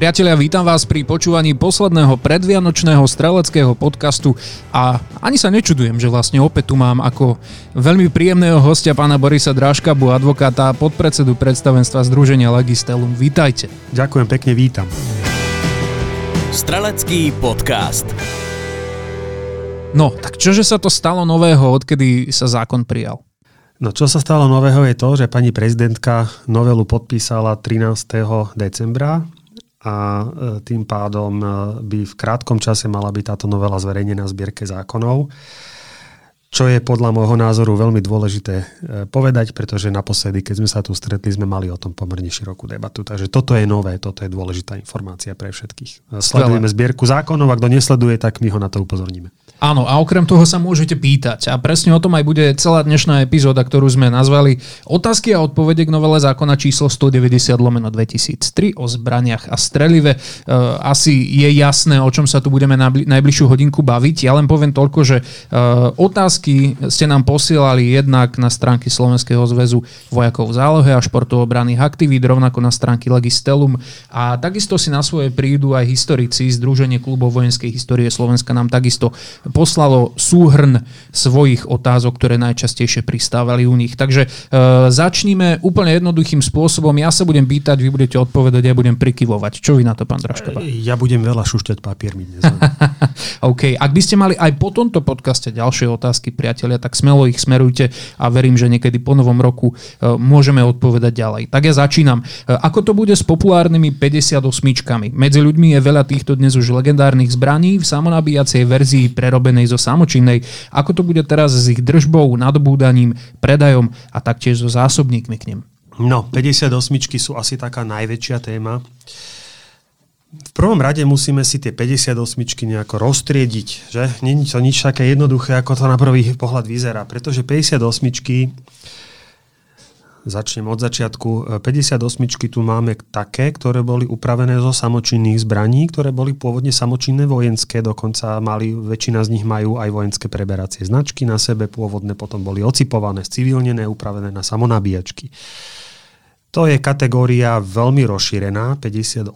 Priatelia, vítam vás pri počúvaní posledného predvianočného streleckého podcastu a ani sa nečudujem, že vlastne opäť tu mám ako veľmi príjemného hostia pána Borisa Dráškabu, advokáta a podpredsedu predstavenstva Združenia Legistelum. Vítajte. Ďakujem pekne, vítam. Strelecký podcast. No, tak čože sa to stalo nového, odkedy sa zákon prijal? No čo sa stalo nového je to, že pani prezidentka novelu podpísala 13. decembra a e, tým pádom e, by v krátkom čase mala byť táto novela zverejnená v zbierke zákonov. Čo je podľa môjho názoru veľmi dôležité e, povedať, pretože naposledy, keď sme sa tu stretli, sme mali o tom pomerne širokú debatu. Takže toto je nové, toto je dôležitá informácia pre všetkých. Sledujeme zbierku zákonov, ak kto nesleduje, tak my ho na to upozorníme. Áno, a okrem toho sa môžete pýtať. A presne o tom aj bude celá dnešná epizóda, ktorú sme nazvali Otázky a odpovede k novele zákona číslo 190 lomeno 2003 o zbraniach a strelive. E, asi je jasné, o čom sa tu budeme najbližšiu hodinku baviť. Ja len poviem toľko, že e, otázky ste nám posielali jednak na stránky Slovenského zväzu vojakov v zálohe a športovobranných aktivít, rovnako na stránky Legistelum. A takisto si na svoje prídu aj historici. Združenie klubov vojenskej histórie Slovenska nám takisto poslalo súhrn svojich otázok, ktoré najčastejšie pristávali u nich. Takže e, začníme úplne jednoduchým spôsobom. Ja sa budem pýtať, vy budete odpovedať, ja budem prikyvovať. Čo vy na to, pán Draškova? Ja budem veľa šušťať papiermi dnes. OK. Ak by ste mali aj po tomto podcaste ďalšie otázky, priatelia, tak smelo ich smerujte a verím, že niekedy po novom roku e, môžeme odpovedať ďalej. Tak ja začínam. E, ako to bude s populárnymi 58 Medzi ľuďmi je veľa týchto dnes už legendárnych zbraní v samonabíjacej verzii prerobených vyrobenej zo samočinnej. Ako to bude teraz s ich držbou, nadobúdaním, predajom a taktiež so zásobníkmi k nim? No, 58 sú asi taká najväčšia téma. V prvom rade musíme si tie 58 nejako roztriediť? Není to nič také jednoduché, ako to na prvý pohľad vyzerá, pretože 58 Začnem od začiatku. 58 tu máme také, ktoré boli upravené zo samočinných zbraní, ktoré boli pôvodne samočinné vojenské, dokonca mali, väčšina z nich majú aj vojenské preberacie značky na sebe, pôvodne potom boli ocipované, civilnené, upravené na samonabíjačky. To je kategória veľmi rozšírená, 58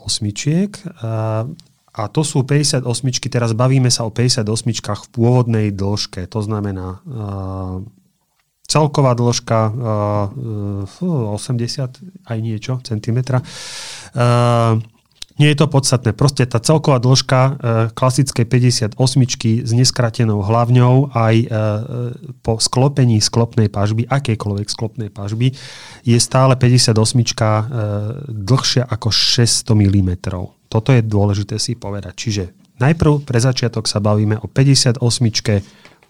a to sú 58, teraz bavíme sa o 58 v pôvodnej dĺžke, to znamená Celková dĺžka uh, 80 aj niečo centimetra. Uh, nie je to podstatné. Proste tá celková dĺžka uh, klasickej 58 s neskratenou hlavňou aj uh, po sklopení sklopnej pažby, akejkoľvek sklopnej pažby, je stále 58 uh, dlhšia ako 600 mm. Toto je dôležité si povedať. Čiže najprv pre začiatok sa bavíme o 58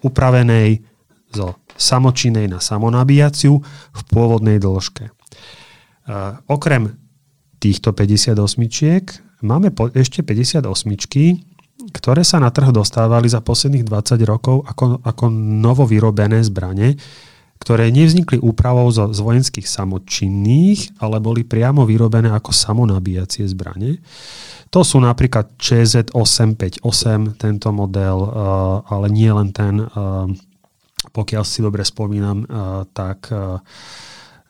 upravenej zo samočinej na samonabíjaciu v pôvodnej dĺžke. Uh, okrem týchto 58 máme ešte 58 ktoré sa na trh dostávali za posledných 20 rokov ako, ako novo vyrobené zbrane, ktoré nevznikli úpravou zo, z vojenských samočinných, ale boli priamo vyrobené ako samonabíjacie zbrane. To sú napríklad ČZ858, tento model, uh, ale nie len ten, uh, pokiaľ si dobre spomínam, eh, tak eh,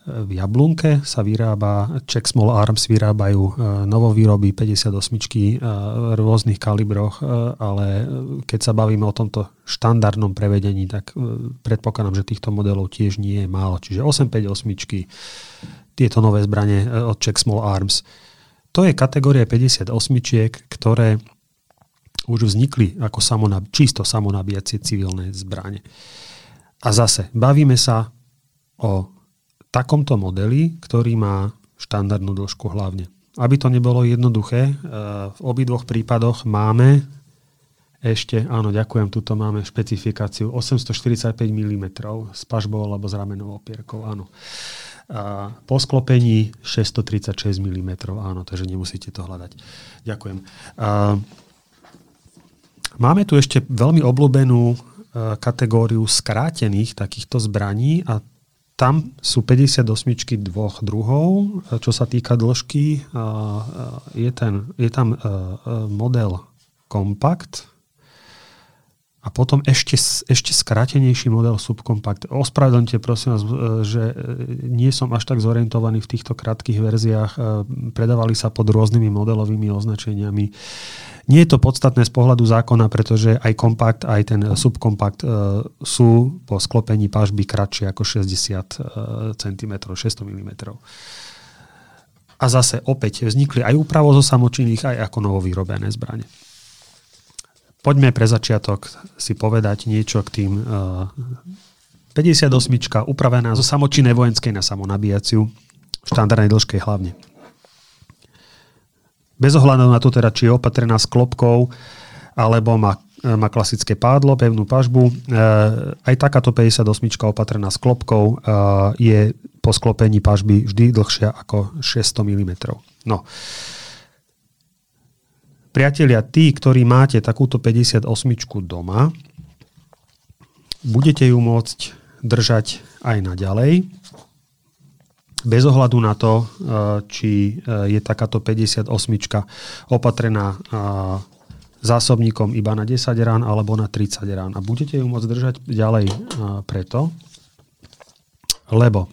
v Jablunke sa vyrába, Czech Small Arms vyrábajú eh, novovýroby 58 v rôznych kalibroch, ale keď sa bavíme o tomto štandardnom prevedení, tak predpokladám, že týchto modelov tiež nie je málo. Čiže 858 tieto nové zbranie od Czech Small Arms. To je kategória 58 ktoré už vznikli ako samonab- čisto samonabíjacie civilné zbranie. A zase, bavíme sa o takomto modeli, ktorý má štandardnú dĺžku hlavne. Aby to nebolo jednoduché, eh, v obidvoch prípadoch máme ešte, áno, ďakujem, tuto máme špecifikáciu 845 mm s pažbou alebo s ramenou opierkou, áno. A po sklopení 636 mm, áno, takže nemusíte to hľadať. Ďakujem. A Máme tu ešte veľmi obľúbenú kategóriu skrátených takýchto zbraní a tam sú 58 dvoch druhov. Čo sa týka dĺžky, je, ten, je tam model kompakt a potom ešte, ešte skrátenejší model subkompakt. Ospravedlňte prosím vás, e, že e, nie som až tak zorientovaný v týchto krátkých verziách. E, predávali sa pod rôznymi modelovými označeniami. Nie je to podstatné z pohľadu zákona, pretože aj kompakt, aj ten subkompakt sú po sklopení pažby kratšie ako 60 cm, 600 mm. A zase opäť vznikli aj úpravo zo samočinných, aj ako novovyrobené zbranie. Poďme pre začiatok si povedať niečo k tým 58 upravená zo samočinnej vojenskej na samonabíjaciu, v štandardnej dĺžke hlavne. Bez ohľadu na to teda, či je opatrená s klopkou, alebo má, má klasické pádlo, pevnú pažbu. E, aj takáto 58 opatrená s klopkou je po sklopení pažby vždy dlhšia ako 600 mm. No. Priatelia, tí, ktorí máte takúto 58 doma, budete ju môcť držať aj naďalej bez ohľadu na to, eh, či eh, je takáto 58 opatrená eh, zásobníkom iba na 10 rán alebo na 30 rán. A budete ju môcť držať ďalej preto, lebo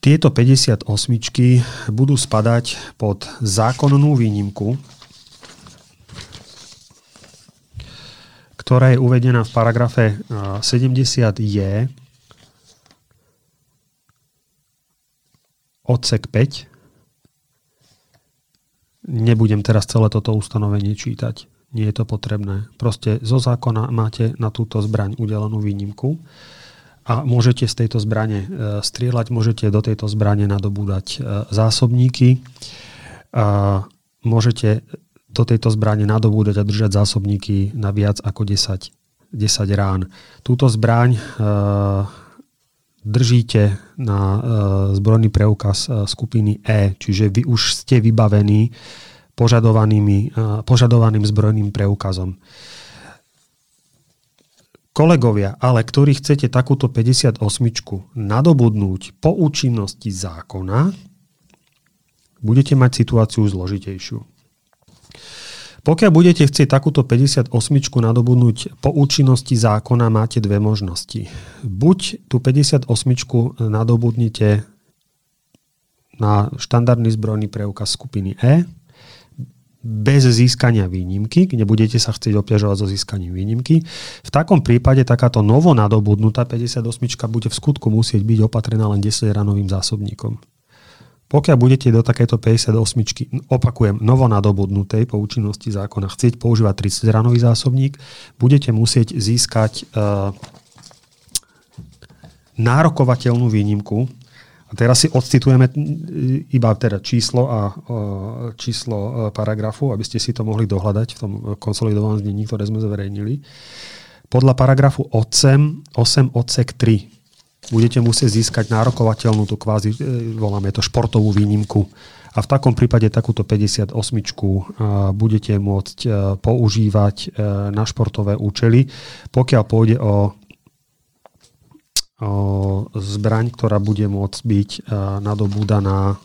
tieto 58 budú spadať pod zákonnú výnimku, ktorá je uvedená v paragrafe 70je odsek 5. Nebudem teraz celé toto ustanovenie čítať. Nie je to potrebné. Proste zo zákona máte na túto zbraň udelenú výnimku a môžete z tejto zbrane e, strieľať, môžete do tejto zbrane nadobúdať e, zásobníky, a môžete do tejto zbrane nadobúdať a držať zásobníky na viac ako 10, 10 rán. Túto zbraň e, držíte na zbrojný preukaz skupiny E, čiže vy už ste vybavení požadovaným zbrojným preukazom. Kolegovia, ale ktorí chcete takúto 58 nadobudnúť po účinnosti zákona, budete mať situáciu zložitejšiu. Pokiaľ budete chcieť takúto 58 nadobudnúť po účinnosti zákona, máte dve možnosti. Buď tú 58 nadobudnite na štandardný zbrojný preukaz skupiny E, bez získania výnimky, kde budete sa chcieť obťažovať so získaním výnimky. V takom prípade takáto novo nadobudnutá 58 bude v skutku musieť byť opatrená len 10 ranovým zásobníkom. Pokiaľ budete do takéto 58, opakujem, novo nadobudnutej po účinnosti zákona chcieť používať 30 ranový zásobník, budete musieť získať uh, nárokovateľnú výnimku. A teraz si odcitujeme iba teda číslo a číslo uh, paragrafu, aby ste si to mohli dohľadať v tom konsolidovanom znení, ktoré sme zverejnili. Podľa paragrafu 8, 8 odsek 3 budete musieť získať nárokovateľnú, tú kvázi, e, voláme to športovú výnimku. A v takom prípade takúto 58 budete môcť e, používať e, na športové účely. Pokiaľ pôjde o zbraň, ktorá bude môcť byť nadobúdaná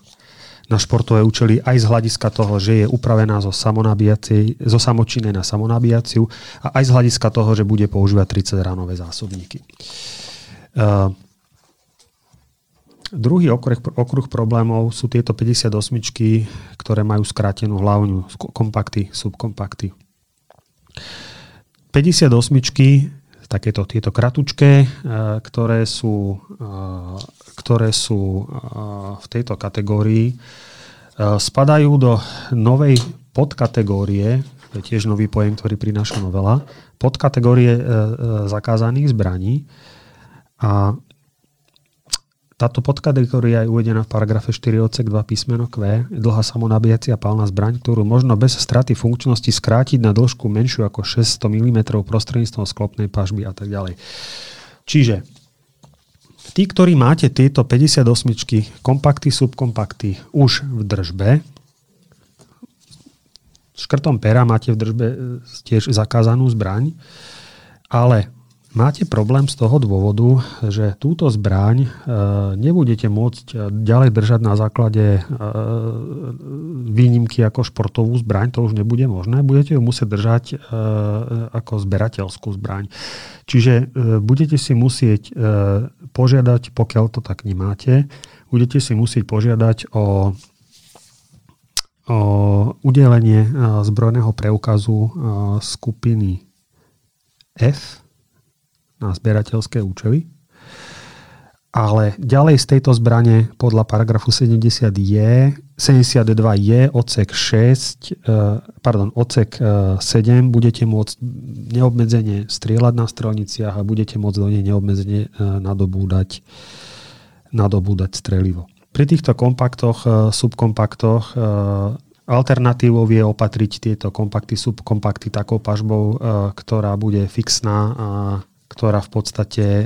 na športové účely aj z hľadiska toho, že je upravená zo, zo samočinnej na samonabíjaciu a aj z hľadiska toho, že bude používať 30 ránové zásobníky. Uh, Druhý okruh, okruh problémov sú tieto 58, ktoré majú skrátenú hlavňu, kompakty, subkompakty. 58 takéto tieto kratučké, e, ktoré sú, e, ktoré sú e, v tejto kategórii, spadajú do novej podkategórie, to je tiež nový pojem, ktorý prináša novela, podkategórie zakázaných zbraní. A táto podkategória je uvedená v paragrafe 4 odsek 2 písmeno Q, dlhá samonabíjacia palná zbraň, ktorú možno bez straty funkčnosti skrátiť na dĺžku menšiu ako 600 mm prostredníctvom sklopnej pažby a tak ďalej. Čiže tí, ktorí máte tieto 58 kompakty, subkompakty už v držbe, škrtom pera máte v držbe e, tiež zakázanú zbraň, ale Máte problém z toho dôvodu, že túto zbraň e, nebudete môcť e, ďalej držať na základe e, výnimky ako športovú zbraň, to už nebude možné. Budete ju musieť držať ako zberateľskú zbraň. Čiže budete si musieť požiadať, pokiaľ to tak nemáte, budete si musieť požiadať o o udelenie zbrojného preukazu skupiny F, na zberateľské účely. Ale ďalej z tejto zbrane podľa paragrafu 70 je, 72 je odsek 6, eh, pardon, odsek 7 eh, budete môcť neobmedzenie strieľať na strelniciach a budete môcť do nej neobmedzenie eh, nadobúdať, nadobúdať strelivo. Pri týchto kompaktoch, subkompaktoch alternatívou je opatriť tieto kompakty, subkompakty takou pažbou, ktorá bude fixná a ktorá v podstate e,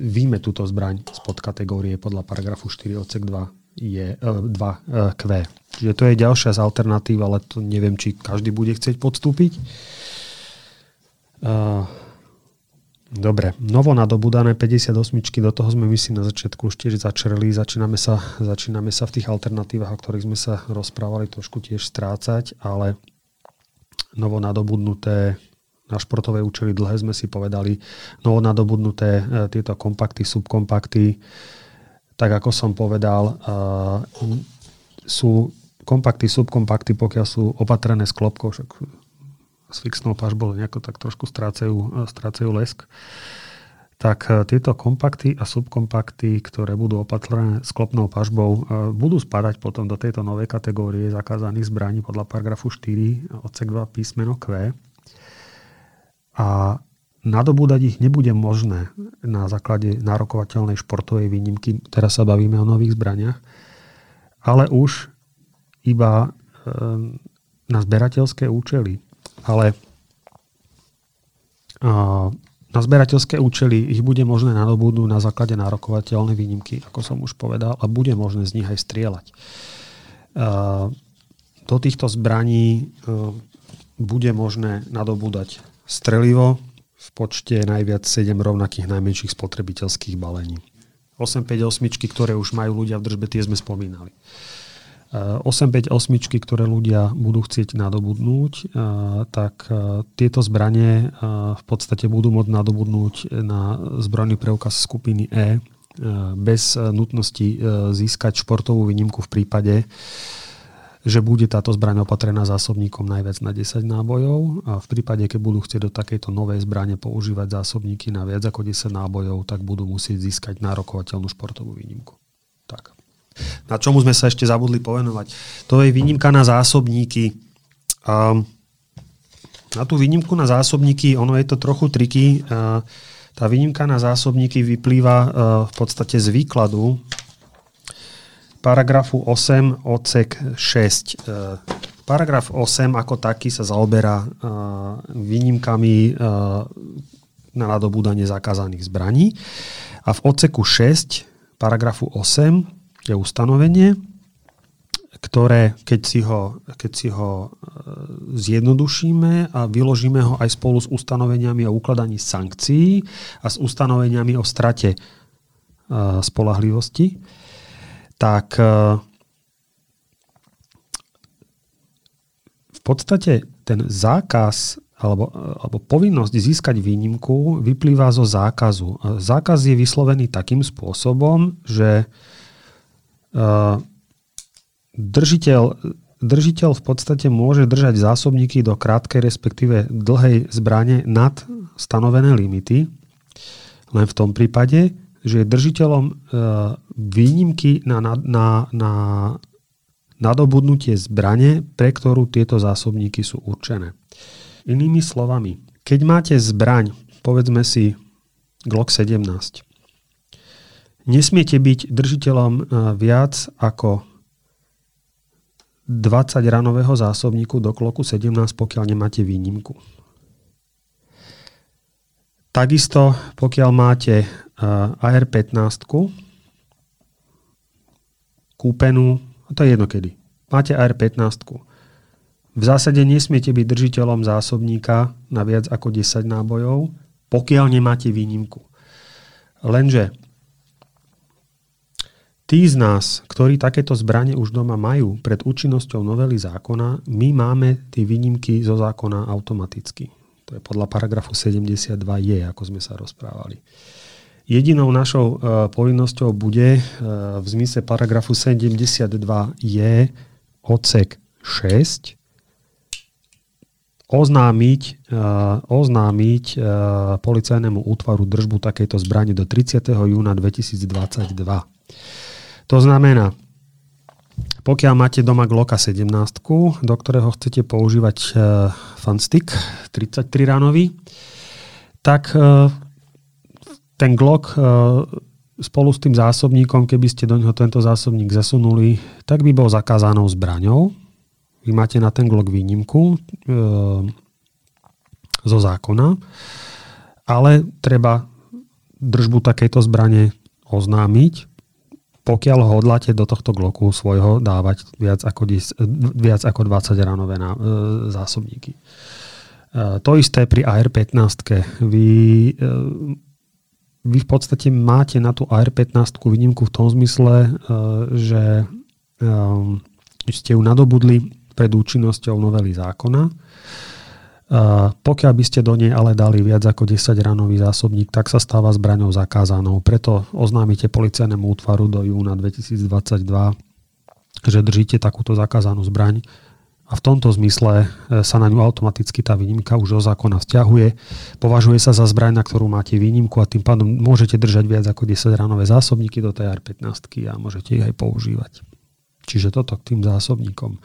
výjme túto zbraň spod kategórie podľa paragrafu 4 odsek 2 je e, 2Q. E, Čiže to je ďalšia z alternatív, ale to neviem, či každý bude chcieť podstúpiť. E, dobre, novo nadobudané 58 do toho sme myslím na začiatku už tiež začerli, začíname sa, začíname sa v tých alternatívach, o ktorých sme sa rozprávali, trošku tiež strácať, ale novo nadobudnuté na športové účely dlhé sme si povedali, novo nadobudnuté e, tieto kompakty, subkompakty, tak ako som povedal, e, sú kompakty, subkompakty, pokiaľ sú opatrené s klopkou, však s fixnou pažbou nejako tak trošku strácajú, e, strácajú lesk, tak tieto kompakty a subkompakty, ktoré budú opatrené sklopnou pažbou, budú spadať potom do tejto novej kategórie zakázaných zbraní podľa paragrafu 4 odsek 2 písmeno Q a nadobúdať ich nebude možné na základe nárokovateľnej športovej výnimky. Teraz sa bavíme o nových zbraniach. Ale už iba e, na zberateľské účely. Ale na zberateľské účely ich bude možné nadobudnúť na základe nárokovateľnej výnimky, ako som už povedal, a bude možné z nich aj strieľať. Do týchto zbraní e, bude možné nadobúdať strelivo v počte najviac 7 rovnakých najmenších spotrebiteľských balení. 858, ktoré už majú ľudia v držbe, tie sme spomínali. 858, ktoré ľudia budú chcieť nadobudnúť, tak tieto zbranie v podstate budú môcť nadobudnúť na zbrojný preukaz skupiny E bez nutnosti získať športovú výnimku v prípade, že bude táto zbraň opatrená zásobníkom najviac na 10 nábojov a v prípade, keď budú chcieť do takejto novej zbrane používať zásobníky na viac ako 10 nábojov, tak budú musieť získať nárokovateľnú športovú výnimku. Tak. Na čomu sme sa ešte zabudli povenovať? To je výnimka na zásobníky. Um, na tú výnimku na zásobníky, ono je to trochu triky. Tá výnimka na zásobníky vyplýva v podstate z výkladu paragrafu 8 odsek 6. E, paragraf 8 ako taký sa zaoberá e, výnimkami e, na nadobúdanie zakázaných zbraní. A v odseku 6 paragrafu 8 je ustanovenie, ktoré, keď si ho, keď si ho zjednodušíme a vyložíme ho aj spolu s ustanoveniami o ukladaní sankcií a s ustanoveniami o strate spolahlivosti, tak e, v podstate ten zákaz alebo, alebo povinnosť získať výnimku vyplýva zo zákazu. Zákaz je vyslovený takým spôsobom, že e, držiteľ, držiteľ v podstate môže držať zásobníky do krátkej, respektíve dlhej zbrane nad stanovené limity. Len v tom prípade, že je držiteľom e, výnimky na, na, na, na nadobudnutie zbrane, pre ktorú tieto zásobníky sú určené. Inými slovami, keď máte zbraň, povedzme si Glock 17, nesmiete byť držiteľom e, viac ako 20 ranového zásobníku do kloku 17, pokiaľ nemáte výnimku. Takisto, pokiaľ máte AR-15 kúpenú, a to je jedno kedy. Máte AR-15 V zásade nesmiete byť držiteľom zásobníka na viac ako 10 nábojov, pokiaľ nemáte výnimku. Lenže tí z nás, ktorí takéto zbranie už doma majú pred účinnosťou novely zákona, my máme tie výnimky zo zákona automaticky. To je podľa paragrafu 72 je, ako sme sa rozprávali. Jedinou našou uh, povinnosťou bude uh, v zmysle paragrafu 72 je odsek 6 oznámiť, uh, oznámiť policajnému útvaru držbu takejto zbrane do 30. júna 2022. To znamená, pokiaľ máte doma Glocka 17, do ktorého chcete používať uh, fanstick 33 ránový, tak uh, ten Glock uh, spolu s tým zásobníkom, keby ste do neho tento zásobník zasunuli, tak by bol zakázanou zbraňou. Vy máte na ten Glock výnimku e, zo zákona, ale treba držbu takejto zbrane oznámiť, pokiaľ hodláte do tohto Glocku svojho dávať viac ako, 10, viac ako 20 ranové e, zásobníky. E, to isté pri AR-15. Vy, e, vy v podstate máte na tú AR-15 výnimku v tom zmysle, že ste ju nadobudli pred účinnosťou novely zákona. Pokiaľ by ste do nej ale dali viac ako 10 ranový zásobník, tak sa stáva zbraňou zakázanou. Preto oznámite policajnému útvaru do júna 2022, že držíte takúto zakázanú zbraň a v tomto zmysle e, sa na ňu automaticky tá výnimka už zo zákona vzťahuje. Považuje sa za zbraň, na ktorú máte výnimku a tým pádom môžete držať viac ako 10 ranové zásobníky do tej R15 a môžete ich aj používať. Čiže toto k tým zásobníkom.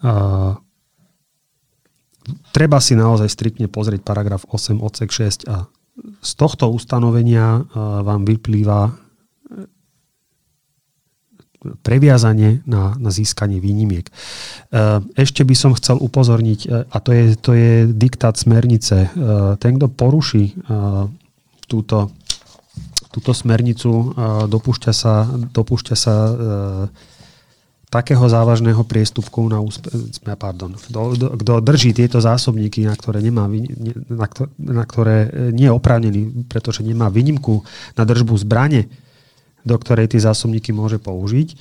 Uh, treba si naozaj striktne pozrieť paragraf 8 odsek 6 a z tohto ustanovenia uh, vám vyplýva e, previazanie na, na získanie výnimiek. Ešte by som chcel upozorniť, a to je, to je diktát smernice. Ten, kto poruší túto, túto smernicu, dopúšťa sa, dopúšťa sa takého závažného priestupku na úspe- pardon, kto drží tieto zásobníky, na ktoré, nemá, na, ktoré nie je oprávnený, pretože nemá výnimku na držbu zbrane, do ktorej tie zásobníky môže použiť,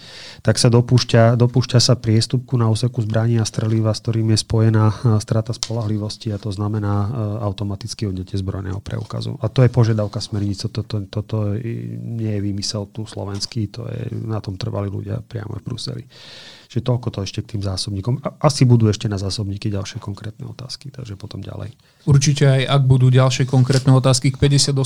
tak sa dopúšťa, dopúšťa sa priestupku na úseku zbraní a streliva, s ktorým je spojená e, strata spolahlivosti a to znamená e, automaticky odnete zbrojného preukazu. A to je požiadavka smernice, toto, to, to nie je vymysel tu slovenský, to je, na tom trvali ľudia priamo v Bruseli. Čiže toľko to ešte k tým zásobníkom. Asi budú ešte na zásobníky ďalšie konkrétne otázky, takže potom ďalej. Určite aj ak budú ďalšie konkrétne otázky k 58,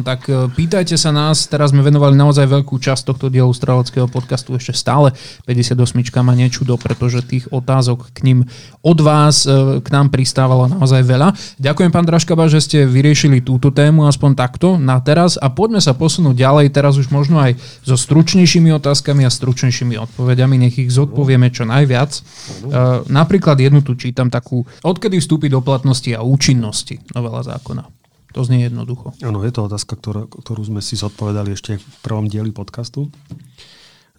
tak e, pýtajte sa nás. Teraz sme venovali naozaj veľkú časť tohto dielu streleckého podcastu ešte stále. 58 má nečudo, pretože tých otázok k ním od vás e, k nám pristávalo naozaj veľa. Ďakujem pán Draškaba, že ste vyriešili túto tému aspoň takto na teraz a poďme sa posunúť ďalej, teraz už možno aj so stručnejšími otázkami a stručnejšími odpovediami. Nech ich zodpovedá povieme čo najviac. Uh, napríklad jednu tu čítam takú, odkedy vstúpi do platnosti a účinnosti novela zákona. To znie jednoducho. Áno, je to otázka, ktorú, ktorú sme si zodpovedali ešte v prvom dieli podcastu.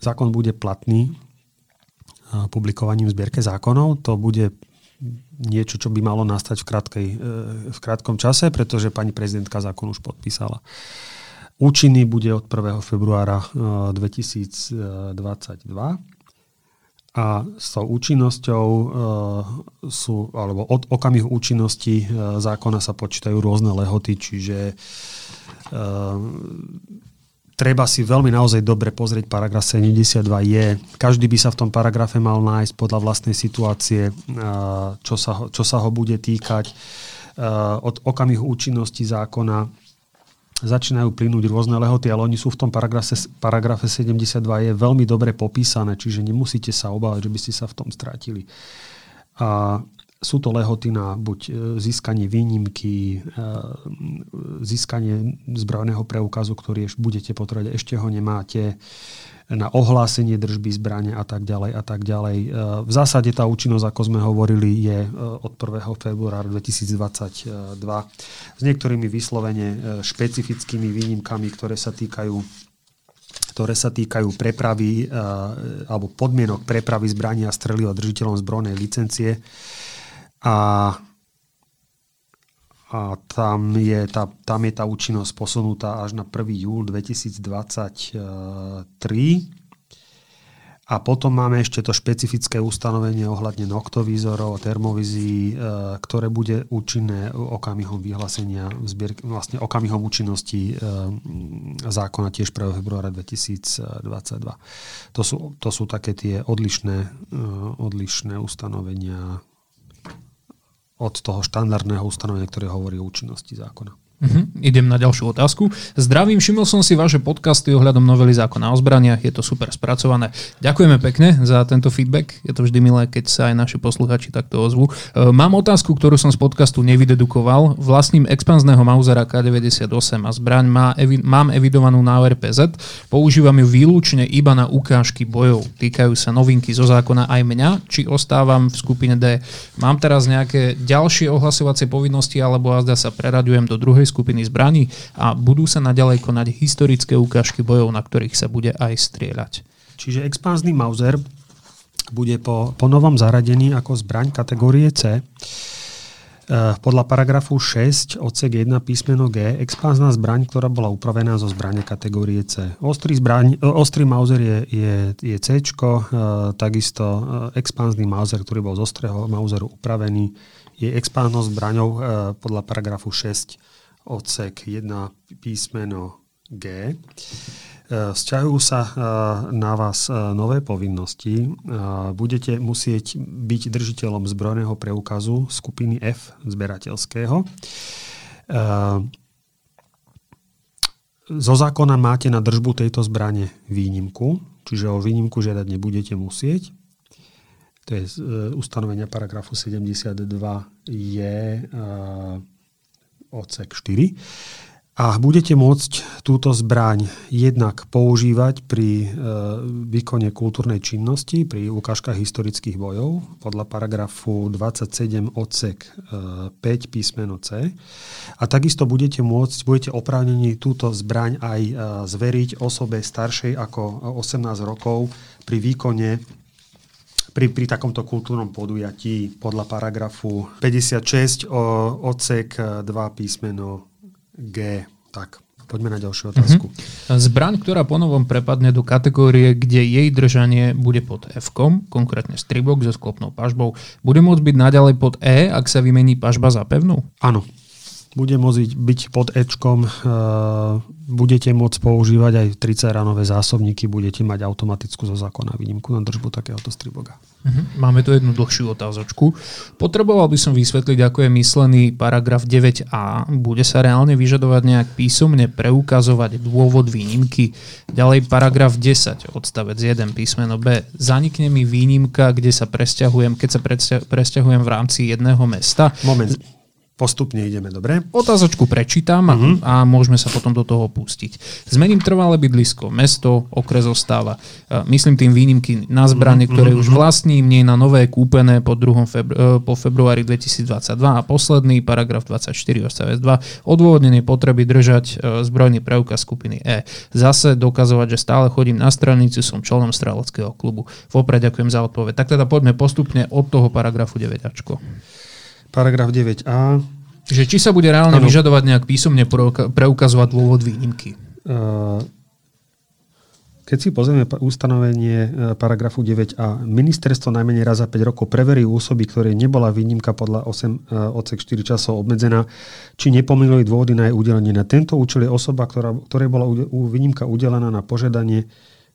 Zákon bude platný publikovaním v zbierke zákonov. To bude niečo, čo by malo nastať v, krátkej, e, v krátkom čase, pretože pani prezidentka zákon už podpísala. Účinný bude od 1. februára 2022 a s tou účinnosťou e, sú, alebo od okamihu účinnosti e, zákona sa počítajú rôzne lehoty, čiže e, treba si veľmi naozaj dobre pozrieť paragraf 72 je. Každý by sa v tom paragrafe mal nájsť podľa vlastnej situácie, e, čo sa, čo sa ho bude týkať. E, od okamihu účinnosti zákona začínajú plynúť rôzne lehoty, ale oni sú v tom paragrafe, paragrafe 72 je veľmi dobre popísané, čiže nemusíte sa obávať, že by ste sa v tom strátili. A sú to lehoty na buď e, získanie výnimky, e, získanie zbrojného preukazu, ktorý budete potrebovať, ešte ho nemáte, na ohlásenie držby zbrane a tak ďalej a tak ďalej. E, v zásade tá účinnosť, ako sme hovorili, je od 1. februára 2022 s niektorými vyslovene špecifickými výnimkami, ktoré sa týkajú ktoré sa týkajú prepravy alebo podmienok prepravy zbraní a strely od držiteľom zbrojnej licencie. A a tam je, tá, tam je tá účinnosť posunutá až na 1. júl 2023. A potom máme ešte to špecifické ustanovenie ohľadne noktovízorov a termovízií, e, ktoré bude účinné okamihom vyhlásenia, vlastne okamihom účinnosti e, zákona tiež 1. februára 2022. To sú, to sú také tie odlišné, e, odlišné ustanovenia od toho štandardného ustanovenia, ktoré hovorí o účinnosti zákona. Uh-huh. Idem na ďalšiu otázku. Zdravím, všimol som si vaše podcasty ohľadom novely zákona o zbraniach, je to super spracované. Ďakujeme pekne za tento feedback, je to vždy milé, keď sa aj naši posluchači takto ozvú. E, mám otázku, ktorú som z podcastu nevydedukoval. Vlastním expanzného Mausera K98 a zbraň má, evi- mám evidovanú na RPZ, používam ju výlučne iba na ukážky bojov. Týkajú sa novinky zo zákona aj mňa, či ostávam v skupine D. Mám teraz nejaké ďalšie ohlasovacie povinnosti, alebo azda sa preradujem do druhej skupiny zbraní a budú sa naďalej konať historické ukážky bojov, na ktorých sa bude aj strieľať. Čiže expanzný Mauser bude po, po novom zaradení ako zbraň kategórie C. E, podľa paragrafu 6 odsek 1 písmeno G expanzná zbraň, ktorá bola upravená zo zbrane kategórie C. Ostrý, zbraň, e, ostrý Mauser je, je, je C, e, takisto expanzný Mauser, ktorý bol z ostrého Mauseru upravený, je expanznou zbraňou podľa paragrafu 6 odsek 1 písmeno G. E, vzťahujú sa e, na vás e, nové povinnosti. Budete musieť byť držiteľom zbrojného preukazu skupiny F zberateľského. Zo zákona máte na držbu tejto zbrane výnimku, čiže o výnimku žiadať nebudete musieť. To je ustanovenia paragrafu 72 je odsek 4. A budete môcť túto zbraň jednak používať pri e, výkone kultúrnej činnosti, pri ukážkach historických bojov podľa paragrafu 27 odsek e, 5 písmeno C. A takisto budete môcť, budete oprávnení túto zbraň aj e, zveriť osobe staršej ako 18 rokov pri výkone pri, pri takomto kultúrnom podujatí podľa paragrafu 56 o odsek 2 písmeno G. Tak, poďme na ďalšiu otázku. Mm-hmm. Zbraň, ktorá ponovom prepadne do kategórie, kde jej držanie bude pod f konkrétne stribok so sklopnou pažbou, bude môcť byť naďalej pod E, ak sa vymení pažba za pevnú? Áno bude môcť byť pod Ečkom, e, budete môcť používať aj triceranové zásobníky, budete mať automatickú zo zákona výnimku na držbu takéhoto striboga. Mhm. Máme tu jednu dlhšiu otázočku. Potreboval by som vysvetliť, ako je myslený paragraf 9a. Bude sa reálne vyžadovať nejak písomne preukazovať dôvod výnimky. Ďalej paragraf 10, odstavec 1, písmeno B. Zanikne mi výnimka, kde sa presťahujem, keď sa presťahujem v rámci jedného mesta. Moment Postupne ideme, dobre? Otázočku prečítam uh-huh. a môžeme sa potom do toho pustiť. Zmením trvalé bydlisko, mesto, okres ostáva. Myslím tým výnimky na zbranie, uh-huh. ktoré uh-huh. už vlastním, nie na nové kúpené po, 2. Febru- e, po februári 2022 a posledný, paragraf 24 odstavec 2, odôvodnenie potreby držať e, zbrojný preukaz skupiny E. Zase dokazovať, že stále chodím na stranicu, som členom streleckého klubu. Vopred ďakujem za odpoveď. Tak teda poďme postupne od toho paragrafu 9. Paragraf 9a. Že či sa bude reálne ano. vyžadovať nejak písomne preukazovať dôvod výnimky? Keď si pozrieme ustanovenie e, paragrafu 9a, ministerstvo najmenej raz za 5 rokov preverí osoby, ktoré nebola výnimka podľa 8 e, odsek 4 časov obmedzená, či nepomýlili dôvody na jej udelenie. Na tento účel je osoba, ktorá, ktorej bola výnimka udelená na požiadanie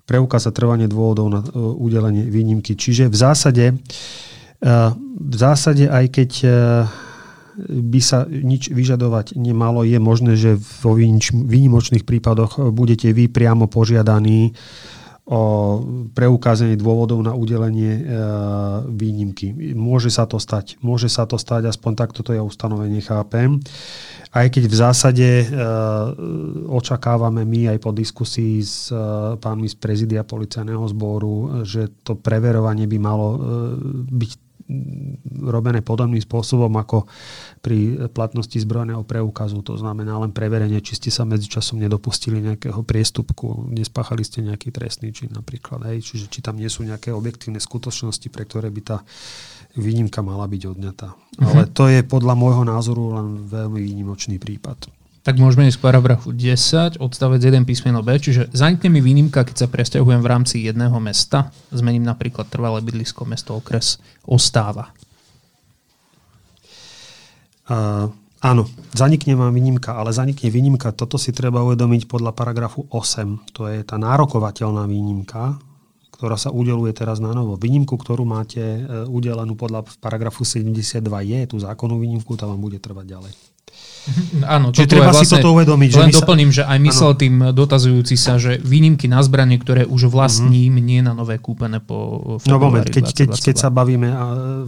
preukáza trvanie dôvodov na e, udelenie výnimky. Čiže v zásade uh, v zásade, aj keď e, by sa nič vyžadovať nemalo, je možné, že vo výnimočných prípadoch budete vy priamo požiadaní o preukázanie dôvodov na udelenie e, výnimky. Môže sa to stať. Môže sa to stať, aspoň takto to ja ustanovenie chápem. Aj keď v zásade e, očakávame my aj po diskusii s pánmi z prezidia policajného zboru, že to preverovanie by malo byť robené podobným spôsobom ako pri platnosti zbrojného preukazu. To znamená len preverenie, či ste sa medzičasom nedopustili nejakého priestupku, nespáchali ste nejaký trestný čin napríklad. Hej. Čiže či tam nie sú nejaké objektívne skutočnosti, pre ktoré by tá výnimka mala byť odňatá. Mhm. Ale to je podľa môjho názoru len veľmi výnimočný prípad. Tak môžeme ísť k paragrafu 10, odstavec 1 písmeno B, čiže zanikne mi výnimka, keď sa presťahujem v rámci jedného mesta, zmením napríklad trvalé bydlisko, mesto, okres, ostáva. Uh, áno, zanikne vám výnimka, ale zanikne výnimka, toto si treba uvedomiť podľa paragrafu 8. To je tá nárokovateľná výnimka, ktorá sa udeluje teraz na novo. Výnimku, ktorú máte e, udelenú podľa paragrafu 72 je, tú zákonnú výnimku, tá vám bude trvať ďalej. Mhm, áno, Čiže treba vlastne, si toto uvedomiť. Len že doplním, že aj myslel áno. tým dotazujúci sa, že výnimky na zbranie, ktoré už vlastním, uh-huh. nie na nové kúpené po No moment, keď, keď, keď sa bavíme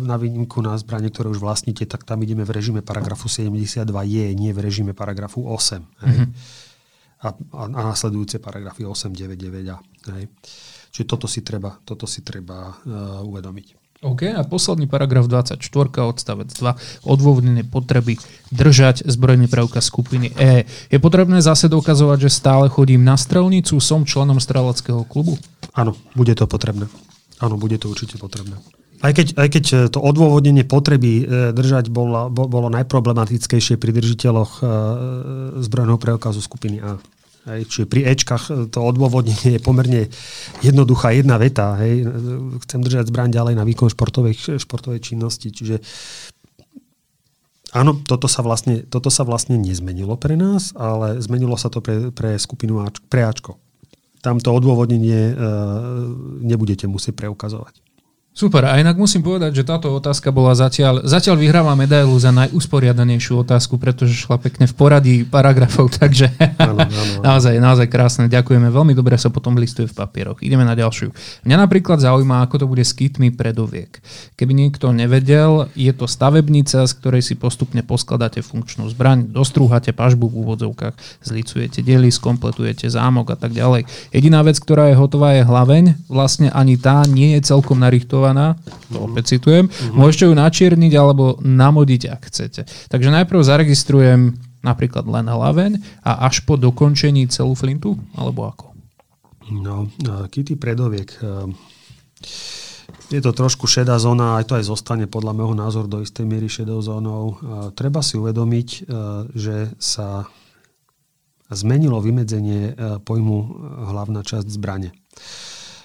na výnimku na zbranie, ktoré už vlastníte, tak tam ideme v režime paragrafu 72 je, nie v režime paragrafu 8. Hej? Uh-huh. A, a, a následujúce paragrafy 8, 9, 9 a. Hej? Čiže toto si treba, toto si treba uh, uvedomiť. OK, a posledný paragraf 24, odstavec 2, odôvodnené potreby držať zbrojný preukaz skupiny E. Je potrebné zase dokazovať, že stále chodím na strelnicu, som členom streleckého klubu? Áno, bude to potrebné. Áno, bude to určite potrebné. Aj keď, aj keď to odôvodnenie potreby e, držať bolo, bolo najproblematickejšie pri držiteľoch e, zbrojného preukazu skupiny A. Hej, čiže pri Ečkách e, to odôvodnenie je pomerne jednoduchá jedna veta. Hej. Chcem držať zbraň ďalej na výkon športovej, športovej činnosti. Čiže áno, toto sa, vlastne, toto sa vlastne nezmenilo pre nás, ale zmenilo sa to pre, pre skupinu Ač, pre Ačko. Tam to odôvodnenie e, nebudete musieť preukazovať. Super, a inak musím povedať, že táto otázka bola zatiaľ, zatiaľ vyhráva medailu za najusporiadanejšiu otázku, pretože šla pekne v poradí paragrafov, takže ano, ano, naozaj, naozaj krásne, ďakujeme, veľmi dobre sa potom listuje v papieroch. Ideme na ďalšiu. Mňa napríklad zaujíma, ako to bude s kitmi predoviek. Keby niekto nevedel, je to stavebnica, z ktorej si postupne poskladáte funkčnú zbraň, dostrúhate pažbu v úvodzovkách, zlicujete diely, skompletujete zámok a tak ďalej. Jediná vec, ktorá je hotová, je hlaveň. Vlastne ani tá nie je celkom narichtovaná vypracovaná, to opäť citujem, uh-huh. môžete ju načierniť alebo namodiť, ak chcete. Takže najprv zaregistrujem napríklad len hlaveň a až po dokončení celú flintu, alebo ako? No, Kitty predoviek. E, je to trošku šedá zóna, aj to aj zostane podľa môjho názoru do istej miery šedou zónou. E, treba si uvedomiť, e, že sa zmenilo vymedzenie pojmu hlavná časť zbrane.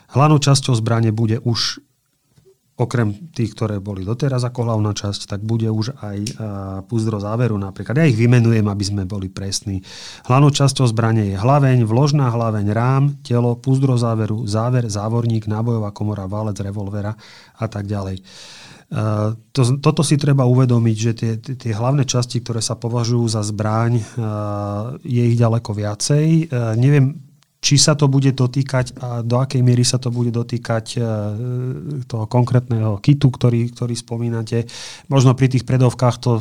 Hlavnou časťou zbrane bude už okrem tých, ktoré boli doteraz ako hlavná časť, tak bude už aj púzdro záveru napríklad. Ja ich vymenujem, aby sme boli presní. Hlavnou časťou zbrane je hlaveň, vložná hlaveň, rám, telo, púzdro záveru, záver, závorník, nábojová komora, válec revolvera a tak ďalej. To, toto si treba uvedomiť, že tie, tie hlavné časti, ktoré sa považujú za zbraň, je ich ďaleko viacej. Uh, neviem či sa to bude dotýkať a do akej miery sa to bude dotýkať e, toho konkrétneho kitu, ktorý, ktorý spomínate. Možno pri tých predovkách to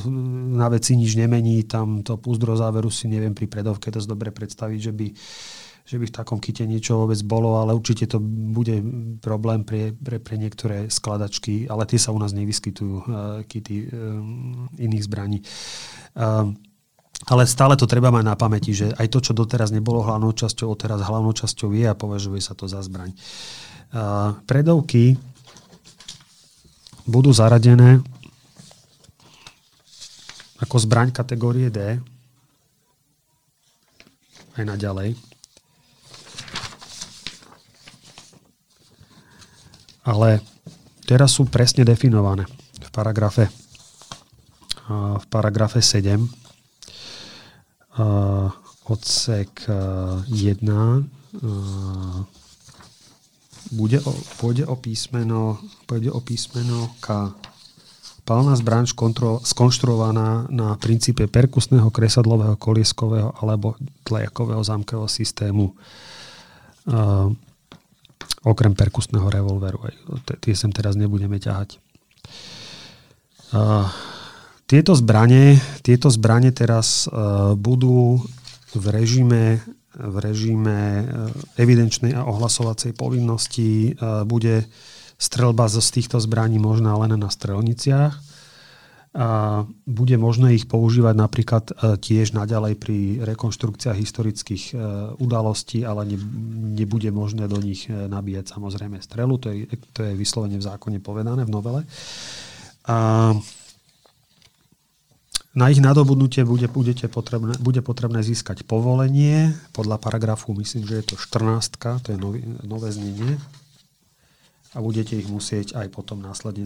na veci nič nemení, tam to púzdro záveru si neviem pri predovke dosť dobre predstaviť, že by, že by v takom kite niečo vôbec bolo, ale určite to bude problém pre, pre, pre niektoré skladačky, ale tie sa u nás nevyskytujú, uh, kity iných zbraní. Uh, ale stále to treba mať na pamäti, že aj to, čo doteraz nebolo hlavnou časťou, teraz hlavnou časťou je a považuje sa to za zbraň. Predovky budú zaradené ako zbraň kategórie D aj naďalej. Ale teraz sú presne definované v paragrafe, v paragrafe 7 uh, odsek uh, 1 uh, bude o, pôjde o písmeno, pôjde o písmeno K. Palná zbraň skonštruovaná na princípe perkusného, kresadlového, kolieskového alebo tlejakového zámkového systému. Uh, okrem perkusného revolveru. Tie sem teraz nebudeme ťahať. Uh, tieto zbranie, tieto zbranie teraz uh, budú v režime, v režime uh, evidenčnej a ohlasovacej povinnosti. Uh, bude strelba z týchto zbraní možná len na strelniciach a bude možné ich používať napríklad e, tiež naďalej pri rekonštrukciách historických e, udalostí, ale ne, nebude možné do nich e, nabíjať samozrejme strelu. To je, to je vyslovene v zákone povedané v novele. A na ich nadobudnutie bude, budete potrebné, bude potrebné získať povolenie podľa paragrafu, myslím, že je to 14, to je nový, nové znenie. A budete ich musieť aj potom následne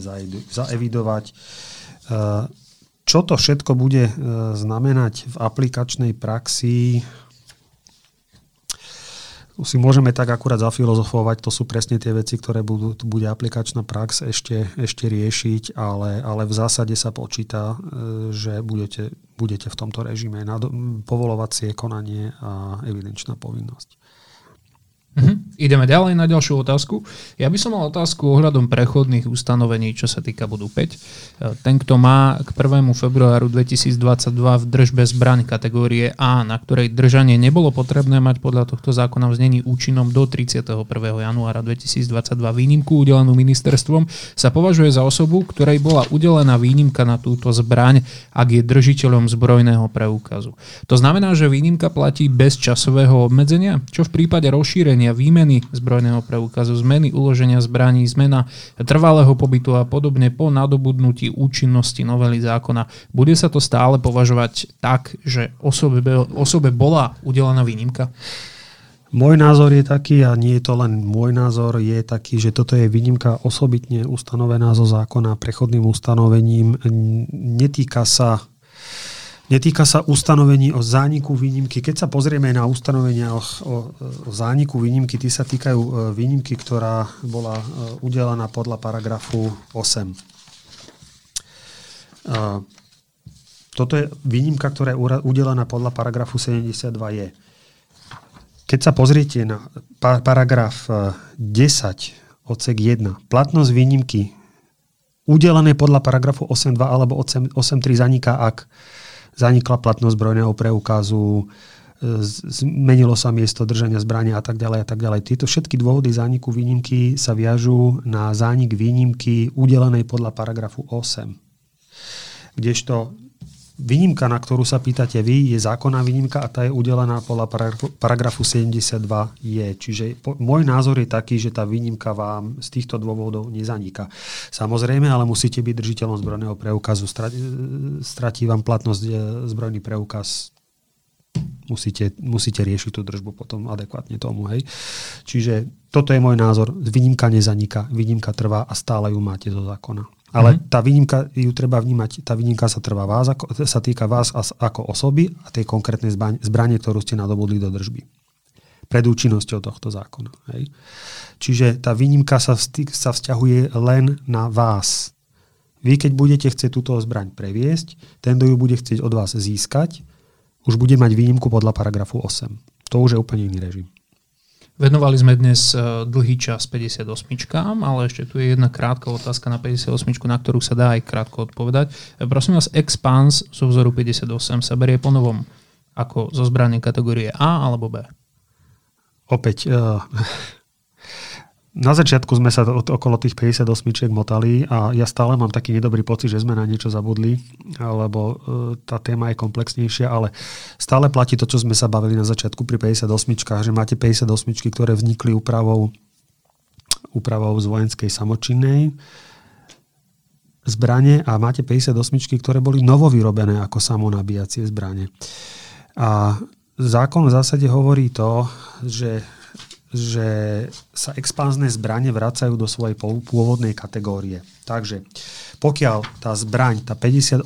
zaevidovať. Eh, čo to všetko bude eh, znamenať v aplikačnej praxi, si môžeme tak akurát zafilozofovať, to sú presne tie veci, ktoré budú, bude aplikačná prax ešte, ešte riešiť, ale, ale v zásade sa počíta, eh, že budete, budete v tomto režime povolovacie konanie a evidenčná povinnosť. Mhm. Ideme ďalej na ďalšiu otázku. Ja by som mal otázku ohľadom prechodných ustanovení, čo sa týka bodu 5. E, ten, kto má k 1. februáru 2022 v držbe zbraň kategórie A, na ktorej držanie nebolo potrebné mať podľa tohto zákona v znení účinnom do 31. januára 2022 výnimku udelenú ministerstvom, sa považuje za osobu, ktorej bola udelená výnimka na túto zbraň, ak je držiteľom zbrojného preukazu. To znamená, že výnimka platí bez časového obmedzenia, čo v prípade rozšírenia uloženia výmeny zbrojného preukazu, zmeny uloženia zbraní, zmena trvalého pobytu a podobne po nadobudnutí účinnosti novely zákona. Bude sa to stále považovať tak, že osobe, osobe bola udelená výnimka? Môj názor je taký, a nie je to len môj názor, je taký, že toto je výnimka osobitne ustanovená zo zákona prechodným ustanovením. Netýka sa Netýka sa ustanovení o zániku výnimky. Keď sa pozrieme na ustanovenia o, o, o zániku výnimky, tí sa týkajú e, výnimky, ktorá bola e, udelená podľa paragrafu 8. E, toto je výnimka, ktorá je udelená podľa paragrafu 72 je. Keď sa pozriete na paragraf 10 odsek 1, platnosť výnimky udelené podľa paragrafu 8.2 alebo 8.3 zaniká, ak zanikla platnosť zbrojného preukazu, e, zmenilo sa miesto držania zbrania a tak ďalej a tak ďalej. Tieto všetky dôvody zániku výnimky sa viažú na zánik výnimky udelenej podľa paragrafu 8. Kdežto Výnimka, na ktorú sa pýtate vy, je zákonná výnimka a tá je udelená podľa paragrafu 72 je. Čiže po, môj názor je taký, že tá výnimka vám z týchto dôvodov nezaniká. Samozrejme, ale musíte byť držiteľom zbrojného preukazu. Stratí vám platnosť e, zbrojný preukaz musíte, musíte riešiť tú držbu potom adekvátne tomu. Hej. Čiže toto je môj názor. Výnimka nezaniká, výnimka trvá a stále ju máte zo zákona. Ale mm-hmm. tá výnimka ju treba vnímať, tá výnimka sa, trvá vás, ako, sa týka vás ako osoby a tej konkrétnej zbranie, ktorú ste nadobudli do držby. Pred účinnosťou tohto zákona. Hej. Čiže tá výnimka sa, vstý, sa vzťahuje len na vás. Vy, keď budete chcieť túto zbraň previesť, ten, kto ju bude chcieť od vás získať, už bude mať výnimku podľa paragrafu 8. To už je úplne iný režim. Venovali sme dnes e, dlhý čas 58, ale ešte tu je jedna krátka otázka na 58, na ktorú sa dá aj krátko odpovedať. E, prosím vás, Expans zo vzoru 58 sa berie po novom ako zo zbranie kategórie A alebo B? Opäť, uh, na začiatku sme sa okolo tých 58 motali a ja stále mám taký nedobrý pocit, že sme na niečo zabudli, lebo e, tá téma je komplexnejšia, ale stále platí to, čo sme sa bavili na začiatku pri 58 že máte 58 ktoré vznikli úpravou, úpravou z vojenskej samočinnej zbrane a máte 58 ktoré boli novovyrobené ako samonabíjacie zbranie. A zákon v zásade hovorí to, že že sa expanzné zbranie vracajú do svojej pôvodnej kategórie. Takže pokiaľ tá zbraň, tá 58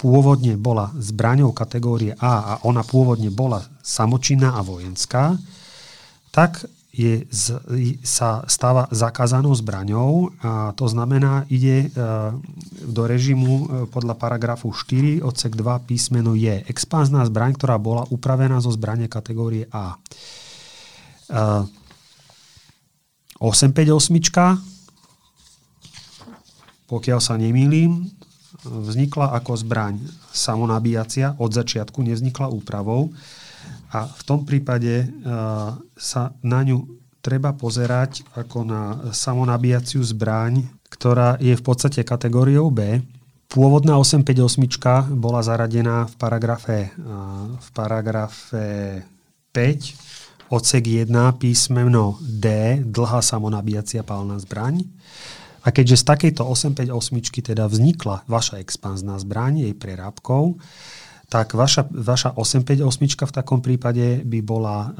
pôvodne bola zbraňou kategórie A a ona pôvodne bola samočinná a vojenská, tak je, z, sa stáva zakázanou zbraňou a to znamená, ide e, do režimu e, podľa paragrafu 4 odsek 2 písmeno je expanzná zbraň, ktorá bola upravená zo zbrane kategórie A. 858, pokiaľ sa nemýlim, vznikla ako zbraň samonabíjacia, od začiatku nevznikla úpravou a v tom prípade uh, sa na ňu treba pozerať ako na samonabíjaciu zbraň, ktorá je v podstate kategóriou B. Pôvodná 858 bola zaradená v paragrafe, v paragrafe 5, odsek 1, písmeno D, dlhá samonabíjacia pálna zbraň. A keďže z takejto 858 teda vznikla vaša expanzná zbraň jej prerábkou, tak vaša, vaša 858 v takom prípade by bola uh,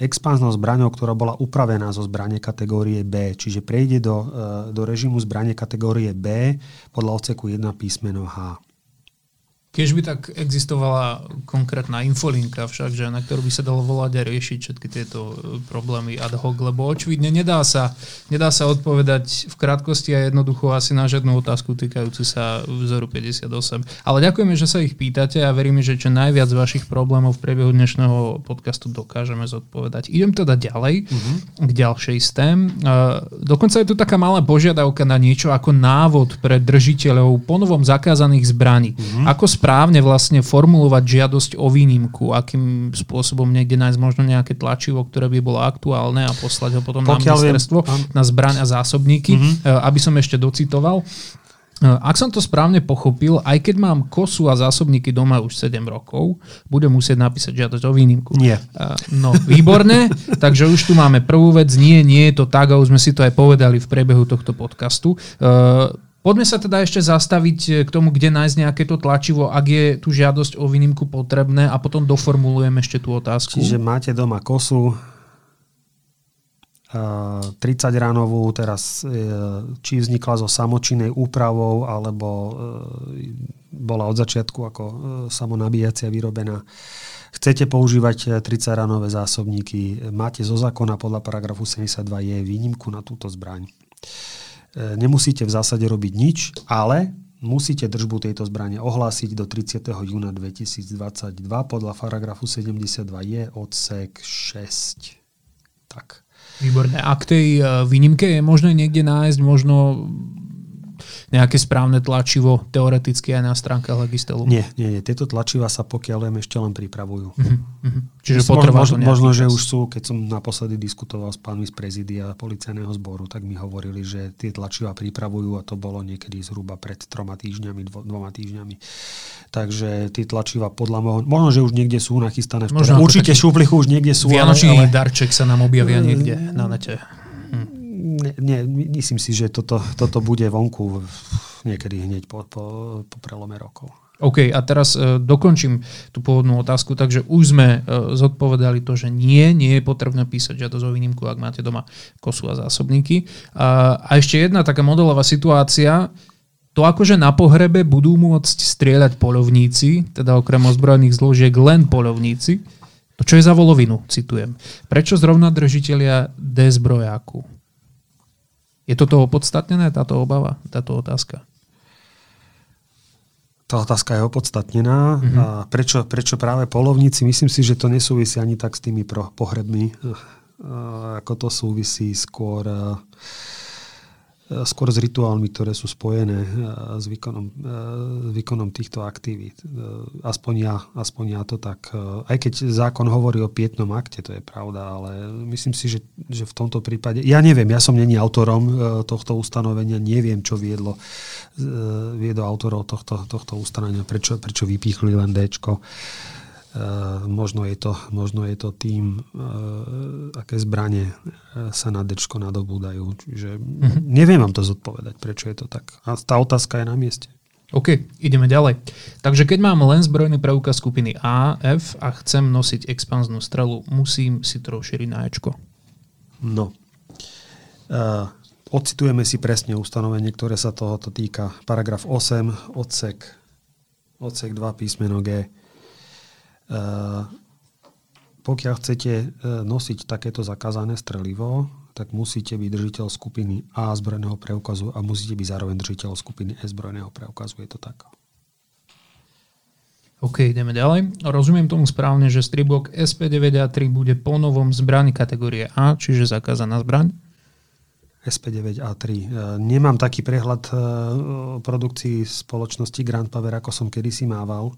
expanznou zbraňou, ktorá bola upravená zo zbrane kategórie B, čiže prejde do, uh, do režimu zbrane kategórie B podľa odseku 1 písmeno H. Keď by tak existovala konkrétna infolinka však, že na ktorú by sa dalo volať a riešiť všetky tieto e, problémy ad hoc, lebo očividne nedá sa, nedá sa odpovedať v krátkosti a jednoducho asi na žiadnu otázku týkajúcu sa vzoru 58. Ale ďakujeme, že sa ich pýtate a veríme, že čo najviac vašich problémov v priebehu dnešného podcastu dokážeme zodpovedať. Idem teda ďalej uh-huh. k ďalšej stém. Uh, dokonca je tu taká malá požiadavka na niečo ako návod pre držiteľov ponovom zakázaných zbraní. Uh-huh. Ako správne vlastne formulovať žiadosť o výnimku, akým spôsobom niekde nájsť možno nejaké tlačivo, ktoré by bolo aktuálne a poslať ho potom Pokiaľ na ministerstvo, viem, na zbraň a zásobníky, mm-hmm. aby som ešte docitoval. E, ak som to správne pochopil, aj keď mám kosu a zásobníky doma už 7 rokov, budem musieť napísať žiadosť o výnimku. Nie. E, no, výborné. takže už tu máme prvú vec. Nie, nie je to tak a už sme si to aj povedali v priebehu tohto podcastu. Poďme sa teda ešte zastaviť eh, k tomu, kde nájsť nejaké to tlačivo, ak je tu žiadosť o výnimku potrebné a potom doformulujem ešte tú otázku. Čiže máte doma kosu, 30 eh, ránovú, teraz eh, či vznikla zo samočinnej úpravou, alebo bola od začiatku ako samonabíjacia vyrobená. Chcete používať 30 ránové zásobníky, máte zo zákona podľa paragrafu 72 je výnimku na túto zbraň. E, nemusíte v zásade robiť nič, ale musíte držbu tejto zbrane ohlásiť do 30. júna 2022 podľa paragrafu 72 je odsek 6. Tak. Výborné. A k tej e, výnimke je možné niekde nájsť možno nejaké správne tlačivo teoreticky aj na stránke Legistelu? Nie, nie, nie. Tieto tlačiva sa pokiaľ viem ešte len pripravujú. Uh-huh, Čiže potrvá možno, možno že už sú, keď som naposledy diskutoval s pánmi z prezidia policajného zboru, tak mi hovorili, že tie tlačiva pripravujú a to bolo niekedy zhruba pred troma týždňami, dvo, dvoma týždňami. Takže tie tlačiva podľa môjho, možno, že už niekde sú nachystané. V určite šuplichu už niekde sú. Vianočný ale... darček sa nám objavia niekde na nete. Hm nie, myslím si, že toto, toto bude vonku niekedy hneď po, po, po prelome rokov. OK, a teraz uh, dokončím tú pôvodnú otázku, takže už sme uh, zodpovedali to, že nie, nie je potrebné písať žiadosť o výnimku, ak máte doma kosu a zásobníky. Uh, a ešte jedna taká modelová situácia, to akože na pohrebe budú môcť strieľať polovníci, teda okrem ozbrojených zložiek len polovníci, to čo je za volovinu, citujem. Prečo zrovna držiteľia D zbrojáku? Je toto opodstatnené, táto obava, táto otázka? Tá otázka je opodstatnená. Mm-hmm. A prečo, prečo práve polovníci? Myslím si, že to nesúvisí ani tak s tými pohrebmi, ako to súvisí skôr E, skôr s rituálmi, ktoré sú spojené e, s výkonom, e, s výkonom týchto aktivít. Aspoň ja, aspoň ja to tak, aj keď zákon hovorí o pietnom akte, to je pravda, ale myslím si, že, že v tomto prípade, ja neviem, ja som není autorom tohto ustanovenia, neviem, čo viedlo, viedlo autorov tohto, tohto ustanovenia, prečo, prečo vypíchli len Dčko. Možno, je to, možno je to tým, uh, aké zbranie uh, sa na Dčko nadobúdajú. Čiže mm-hmm. neviem vám to zodpovedať, prečo je to tak. A tá otázka je na mieste. OK, ideme ďalej. Takže keď mám len zbrojný preukaz skupiny A, F a chcem nosiť expanznú strelu, musím si to rozšíriť na Ečko. No. Uh, ocitujeme si presne ustanovenie, ktoré sa tohoto týka. Paragraf 8, odsek, odsek 2, písmeno G Eh, pokiaľ chcete eh, nosiť takéto zakázané strelivo, tak musíte byť držiteľ skupiny A zbrojného preukazu a musíte byť zároveň držiteľ skupiny E zbrojného preukazu. Je to tak. OK, ideme ďalej. Rozumiem tomu správne, že stribok SP9A3 bude po novom zbraní kategórie A, čiže zakázaná zbraň? SP9A3. Eh, nemám taký prehľad produkcií spoločnosti Grand Power, ako som kedysi mával.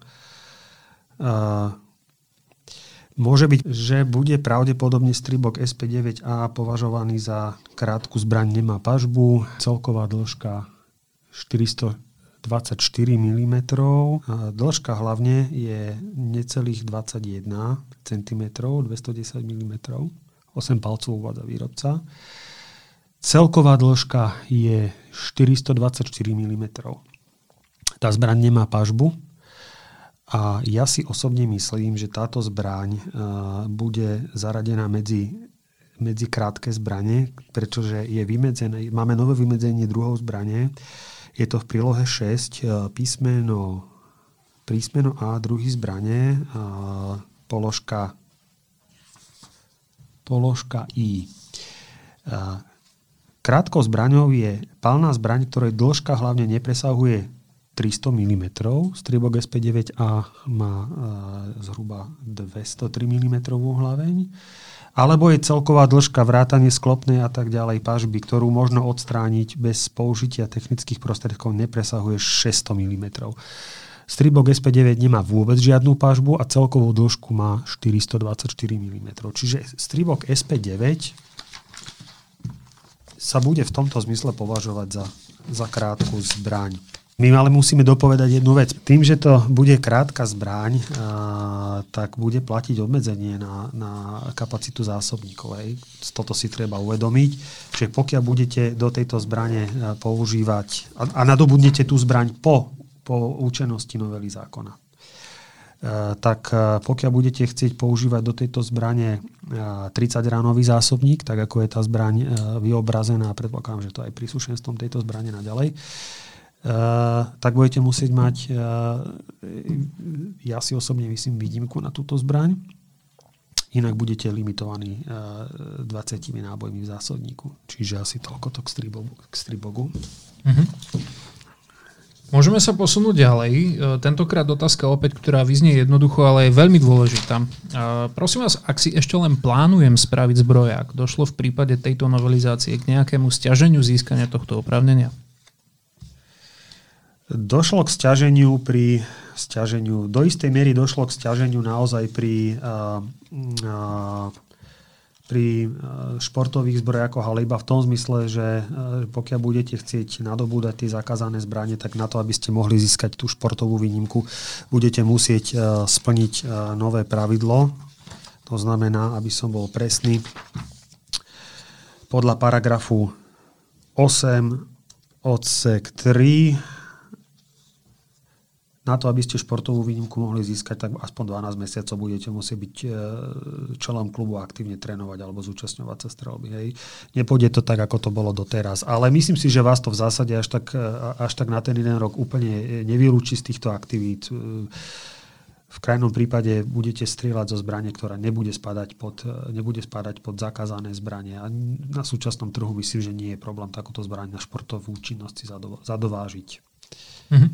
Môže byť, že bude pravdepodobne stribok SP9A považovaný za krátku zbraň, nemá pažbu, celková dĺžka 424 mm. Dĺžka hlavne je necelých 21 cm, 210 mm. 8 palcov uvádza výrobca. Celková dĺžka je 424 mm. Tá zbraň nemá pažbu, a ja si osobne myslím, že táto zbraň uh, bude zaradená medzi, medzi krátke zbranie, pretože je vymedzené, máme nové vymedzenie druhou zbranie. Je to v prílohe 6 uh, písmeno, písmeno A druhý zbranie, uh, položka, položka I. Krátkou zbraňou je palná zbraň, ktorej dĺžka hlavne nepresahuje 300 mm. Stribok SP9A má e, zhruba 203 mm hlaveň. Alebo je celková dĺžka vrátanie sklopnej a tak ďalej pažby, ktorú možno odstrániť bez použitia technických prostriedkov, nepresahuje 600 mm. Stribok SP9 nemá vôbec žiadnu pažbu a celkovú dĺžku má 424 mm. Čiže Stribok SP9 sa bude v tomto zmysle považovať za, za krátku zbraň. My ale musíme dopovedať jednu vec. Tým, že to bude krátka zbraň, tak bude platiť obmedzenie na, na kapacitu zásobníkov. Hej. Toto si treba uvedomiť, že pokiaľ budete do tejto zbrane používať a, a nadobudnete tú zbraň po, po účenosti novely zákona, tak pokiaľ budete chcieť používať do tejto zbrane 30 ránový zásobník, tak ako je tá zbraň vyobrazená, predpokladám, že to aj príslušenstvom tejto zbrane naďalej, tak budete musieť mať, uh, ja si osobne myslím, výnimku na túto zbraň. Inak budete limitovaní uh, eh, 20 nábojmi v zásobníku. Čiže asi toľko to k, stribogu. K. Mm-hmm. Môžeme sa posunúť ďalej. Tentokrát otázka opäť, ktorá vyznie jednoducho, ale je veľmi dôležitá. Prosím vás, ak si ešte len plánujem spraviť zbroják, došlo v prípade tejto novelizácie k nejakému stiaženiu získania tohto oprávnenia? Došlo k stiaženiu pri stiaženiu, do istej miery došlo k stiaženiu naozaj pri, uh, uh, pri športových zbrojákoch, ale iba v tom zmysle, že uh, pokiaľ budete chcieť nadobúdať tie zakázané zbranie, tak na to, aby ste mohli získať tú športovú výnimku, budete musieť uh, splniť uh, nové pravidlo. To znamená, aby som bol presný, podľa paragrafu 8 odsek 3 na to, aby ste športovú výnimku mohli získať, tak aspoň 12 mesiacov budete musieť byť e, členom klubu aktívne trénovať alebo zúčastňovať sa strelby. Hej. Nepôjde to tak, ako to bolo doteraz. Ale myslím si, že vás to v zásade až tak, e, až tak na ten jeden rok úplne nevylúči z týchto aktivít. E, v krajnom prípade budete strieľať zo zbrane, ktorá nebude spadať pod, nebude spadať pod zakázané zbranie. A na súčasnom trhu myslím, že nie je problém takúto zbraň na športovú činnosť zadovážiť. Mm-hmm.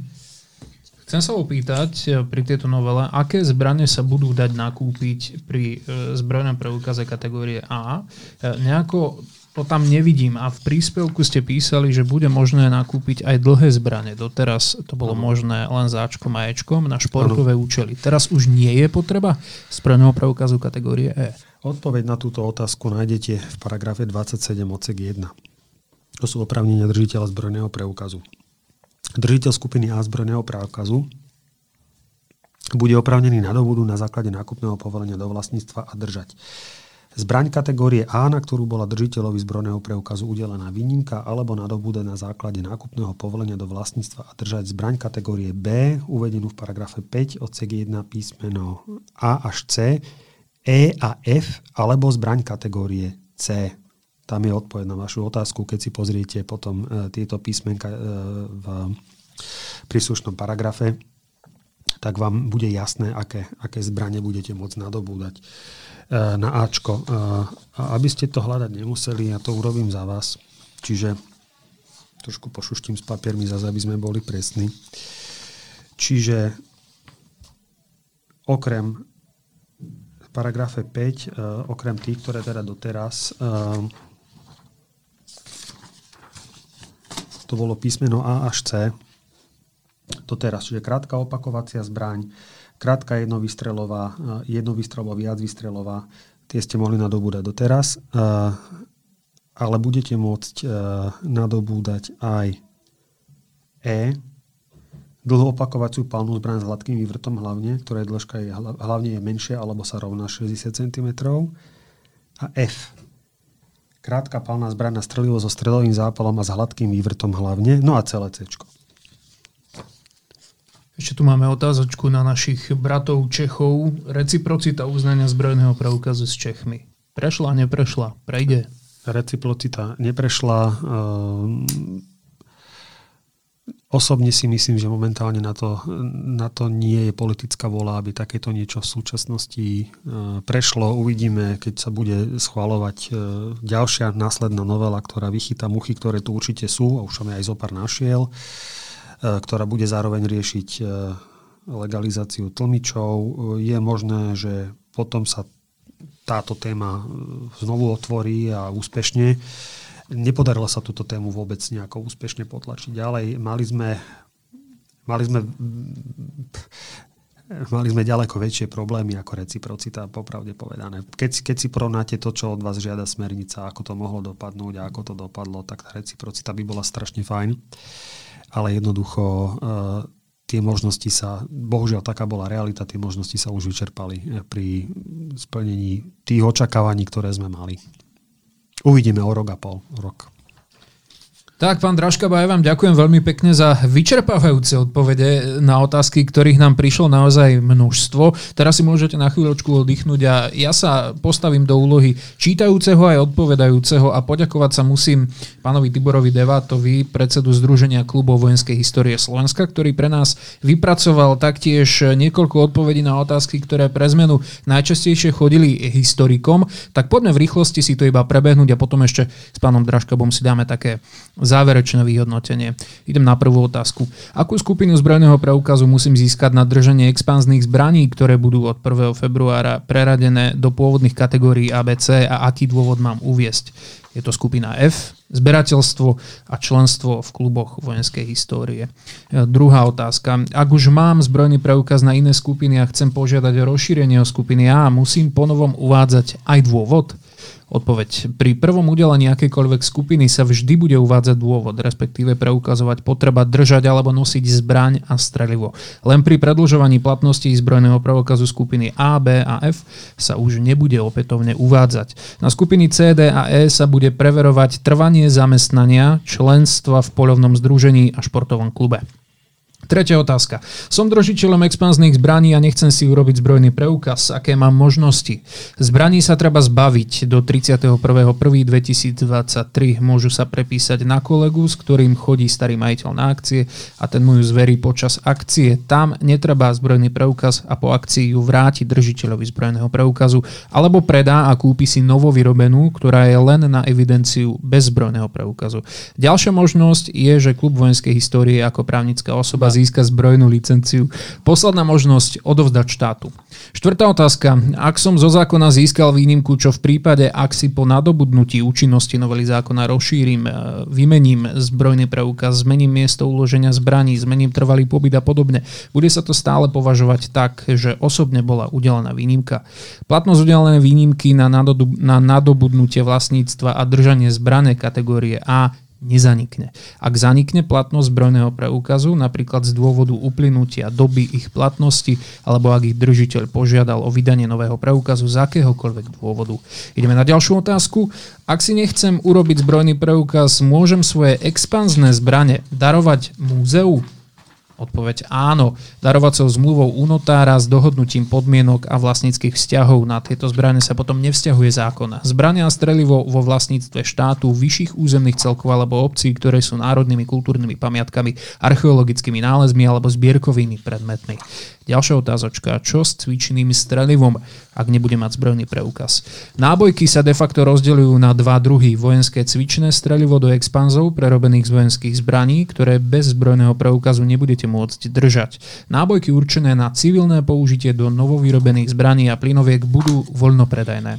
Chcem sa opýtať eh, pri tejto novele, aké zbranie sa budú dať nakúpiť pri e, zbrojnom preukaze kategórie A. E, nejako to tam nevidím a v príspevku ste písali, že bude možné nakúpiť aj dlhé zbranie. Doteraz to bolo možné len záčkom a Ečkom na športové účely. Teraz už nie je potreba zbrojného preukazu kategórie E. Odpoveď na túto otázku nájdete v paragrafe 27 odsek 1. To sú opravnenia držiteľa zbrojného preukazu. Držiteľ skupiny A zbrojného prákazu bude oprávnený na dobudu na základe nákupného povolenia do vlastníctva a držať. Zbraň kategórie A, na ktorú bola držiteľovi zbrojného preukazu udelená výnimka, alebo nadobúde na základe nákupného povolenia do vlastníctva a držať zbraň kategórie B, uvedenú v paragrafe 5 odsek 1 písmeno A až C, E a F, alebo zbraň kategórie C. Tam je odpoveď na vašu otázku, keď si pozriete potom e, tieto písmenka e, v príslušnom paragrafe, tak vám bude jasné, aké, aké zbranie budete môcť nadobúdať e, na Ačko. A aby ste to hľadať nemuseli, ja to urobím za vás. Čiže trošku pošuštím s papiermi, zase aby sme boli presní. Čiže okrem paragrafe 5, okrem tých, ktoré teda doteraz to bolo písmeno A až C. To doteraz. Čiže krátka opakovacia zbraň, krátka jednovýstrelová, jednovýstrelová, viacvýstrelová, tie ste mohli nadobúdať doteraz, ale budete môcť nadobúdať aj E, dlho opakovaciu palnú zbraň s hladkým vývrtom hlavne, ktorej dĺžka je, hlavne je menšia alebo sa rovná 60 cm. A F. Krátka palná zbraň na strelivo so strelovým zápalom a s hladkým vývrtom hlavne. No a celé C. Ešte tu máme otázočku na našich bratov Čechov. Reciprocita uznania zbrojného preukazu s Čechmi. Prešla, neprešla? Prejde? Reciprocita neprešla. Ehm, Osobne si myslím, že momentálne na to, na to nie je politická vola, aby takéto niečo v súčasnosti e, prešlo. Uvidíme, keď sa bude schvalovať e, ďalšia následná novela, ktorá vychytá muchy, ktoré tu určite sú, a už som aj zo pár našiel, e, ktorá bude zároveň riešiť legalizáciu tlmičov. Je možné, že potom sa táto téma znovu otvorí a úspešne. Nepodarilo sa túto tému vôbec nejako úspešne potlačiť ďalej. Mali sme, mali sme mali sme ďaleko väčšie problémy ako reciprocita, popravde povedané. Keď, keď si porovnáte to, čo od vás žiada smernica, ako to mohlo dopadnúť a ako to dopadlo, tak tá reciprocita by bola strašne fajn. Ale jednoducho uh, tie možnosti sa, bohužiaľ taká bola realita, tie možnosti sa už vyčerpali pri splnení tých očakávaní, ktoré sme mali. Uvidíme o rok a pol. Rok. Tak, pán Draškaba, ja vám ďakujem veľmi pekne za vyčerpávajúce odpovede na otázky, ktorých nám prišlo naozaj množstvo. Teraz si môžete na chvíľočku oddychnúť a ja sa postavím do úlohy čítajúceho aj odpovedajúceho a poďakovať sa musím pánovi Tiborovi Devátovi, predsedu Združenia klubov vojenskej histórie Slovenska, ktorý pre nás vypracoval taktiež niekoľko odpovedí na otázky, ktoré pre zmenu najčastejšie chodili historikom. Tak poďme v rýchlosti si to iba prebehnúť a potom ešte s pánom Draškabom si dáme také záverečné vyhodnotenie. Idem na prvú otázku. Akú skupinu zbrojného preukazu musím získať na držanie expanzných zbraní, ktoré budú od 1. februára preradené do pôvodných kategórií ABC a aký dôvod mám uviesť? Je to skupina F, zberateľstvo a členstvo v kluboch vojenskej histórie. Druhá otázka. Ak už mám zbrojný preukaz na iné skupiny a chcem požiadať o rozšírenie o skupiny A, musím ponovom uvádzať aj dôvod? Odpoveď. Pri prvom udelení akejkoľvek skupiny sa vždy bude uvádzať dôvod, respektíve preukazovať potreba držať alebo nosiť zbraň a strelivo. Len pri predlžovaní platnosti zbrojného preukazu skupiny A, B a F sa už nebude opätovne uvádzať. Na skupiny C, D a E sa bude preverovať trvanie zamestnania, členstva v polovnom združení a športovom klube. Tretia otázka. Som držiteľom expanzných zbraní a nechcem si urobiť zbrojný preukaz. Aké mám možnosti? Zbraní sa treba zbaviť do 31.1.2023. Môžu sa prepísať na kolegu, s ktorým chodí starý majiteľ na akcie a ten mu ju zverí počas akcie. Tam netreba zbrojný preukaz a po akcii ju vráti držiteľovi zbrojného preukazu alebo predá a kúpi si novovyrobenú, ktorá je len na evidenciu bez zbrojného preukazu. Ďalšia možnosť je, že klub vojenskej histórie ako právnická osoba získa zbrojnú licenciu. Posledná možnosť odovzdať štátu. Štvrtá otázka. Ak som zo zákona získal výnimku, čo v prípade, ak si po nadobudnutí účinnosti novely zákona rozšírim, e, vymením zbrojný preukaz, zmením miesto uloženia zbraní, zmením trvalý pobyt a podobne, bude sa to stále považovať tak, že osobne bola udelená výnimka. Platnosť udelené výnimky na, nadobudnutie vlastníctva a držanie zbrané kategórie A nezanikne. Ak zanikne platnosť zbrojného preukazu, napríklad z dôvodu uplynutia doby ich platnosti, alebo ak ich držiteľ požiadal o vydanie nového preukazu z akéhokoľvek dôvodu. Ideme na ďalšiu otázku. Ak si nechcem urobiť zbrojný preukaz, môžem svoje expanzné zbrane darovať múzeu? Odpoveď áno. Darovacou zmluvou u notára s dohodnutím podmienok a vlastníckých vzťahov na tieto zbranie sa potom nevzťahuje zákon. Zbrania a strelivo vo vlastníctve štátu, vyšších územných celkov alebo obcí, ktoré sú národnými kultúrnymi pamiatkami, archeologickými nálezmi alebo zbierkovými predmetmi. Ďalšia otázočka. Čo s cvičným strelivom, ak nebude mať zbrojný preukaz? Nábojky sa de facto rozdeľujú na dva druhy. Vojenské cvičné strelivo do expanzov prerobených z vojenských zbraní, ktoré bez zbrojného preukazu nebudete môcť držať. Nábojky určené na civilné použitie do novovyrobených zbraní a plynoviek budú voľnopredajné.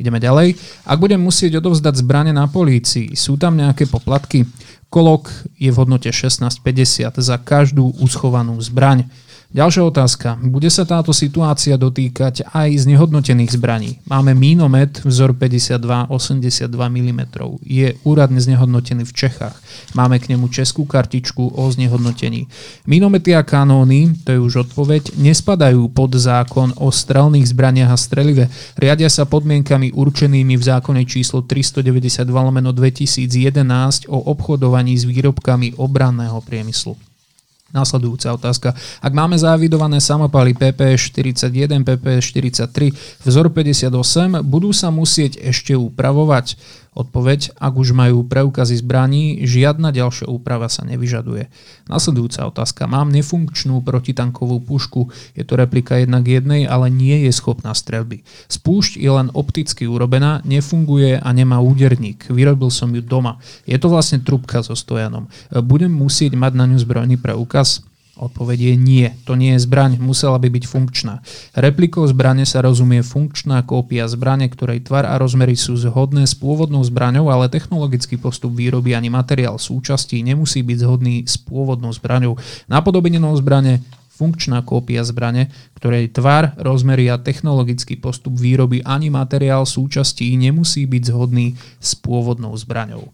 Ideme ďalej. Ak budem musieť odovzdať zbrane na polícii, sú tam nejaké poplatky? Kolok je v hodnote 16,50 za každú uschovanú zbraň. Ďalšia otázka. Bude sa táto situácia dotýkať aj znehodnotených zbraní? Máme mínomet vzor 52-82 mm. Je úradne znehodnotený v Čechách. Máme k nemu českú kartičku o znehodnotení. Mínomety a kanóny, to je už odpoveď, nespadajú pod zákon o strelných zbraniach a strelive. Riadia sa podmienkami určenými v zákone číslo 392 lomeno 2011 o obchodovaní s výrobkami obranného priemyslu. Nasledujúca otázka. Ak máme závidované samopaly PPS 41, PPS 43, vzor 58, budú sa musieť ešte upravovať? Odpoveď, ak už majú preukazy zbraní, žiadna ďalšia úprava sa nevyžaduje. Nasledujúca otázka. Mám nefunkčnú protitankovú pušku. Je to replika jednak jednej, ale nie je schopná strelby. Spúšť je len opticky urobená, nefunguje a nemá úderník. Vyrobil som ju doma. Je to vlastne trubka so stojanom. Budem musieť mať na ňu zbrojný preukaz? Odpoveď je nie. To nie je zbraň, musela by byť funkčná. Replikou zbrane sa rozumie funkčná kópia zbrane, ktorej tvar a rozmery sú zhodné s pôvodnou zbraňou, ale technologický postup výroby ani materiál súčastí nemusí byť zhodný s pôvodnou zbraňou. Napodobenenou zbrane funkčná kópia zbrane, ktorej tvar, rozmery a technologický postup výroby ani materiál súčastí nemusí byť zhodný s pôvodnou zbraňou.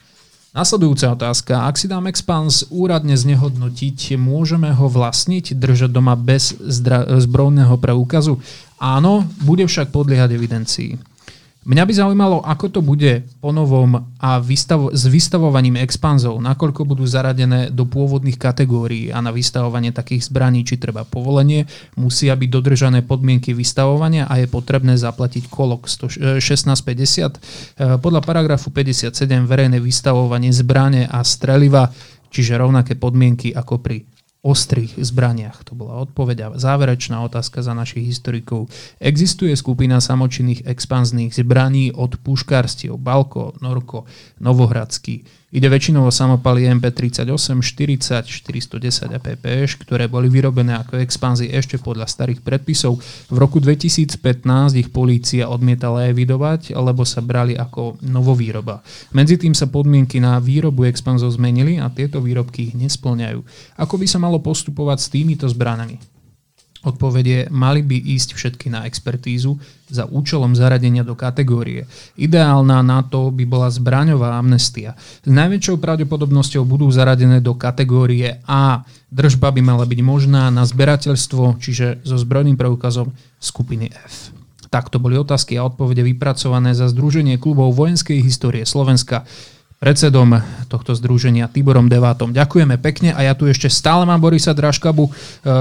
Nasledujúca otázka. Ak si dám Expans úradne znehodnotiť, môžeme ho vlastniť, držať doma bez zdra- zbrojného preukazu? Áno, bude však podliehať evidencii. Mňa by zaujímalo, ako to bude po novom a vystavo- s vystavovaním expanzov, nakoľko budú zaradené do pôvodných kategórií a na vystavovanie takých zbraní, či treba povolenie, musia byť dodržané podmienky vystavovania a je potrebné zaplatiť kolok 1650. E, podľa paragrafu 57 verejné vystavovanie zbrane a streliva, čiže rovnaké podmienky ako pri ostrých zbraniach? To bola odpoveď a záverečná otázka za našich historikov. Existuje skupina samočinných expanzných zbraní od puškárstiev Balko, Norko, Novohradský, Ide väčšinou o samopaly MP38, 40, 410 a PPŠ, ktoré boli vyrobené ako expanzie ešte podľa starých predpisov. V roku 2015 ich polícia odmietala evidovať, lebo sa brali ako novovýroba. Medzi tým sa podmienky na výrobu expanzov zmenili a tieto výrobky ich nesplňajú. Ako by sa malo postupovať s týmito zbranami? Odpovede mali by ísť všetky na expertízu za účelom zaradenia do kategórie. Ideálna na to by bola zbraňová amnestia. S najväčšou pravdepodobnosťou budú zaradené do kategórie A. Držba by mala byť možná na zberateľstvo, čiže so zbrojným preukazom skupiny F. Takto boli otázky a odpovede vypracované za Združenie klubov vojenskej histórie Slovenska predsedom tohto združenia Tiborom Devátom. Ďakujeme pekne a ja tu ešte stále mám Borisa Draškabu. E,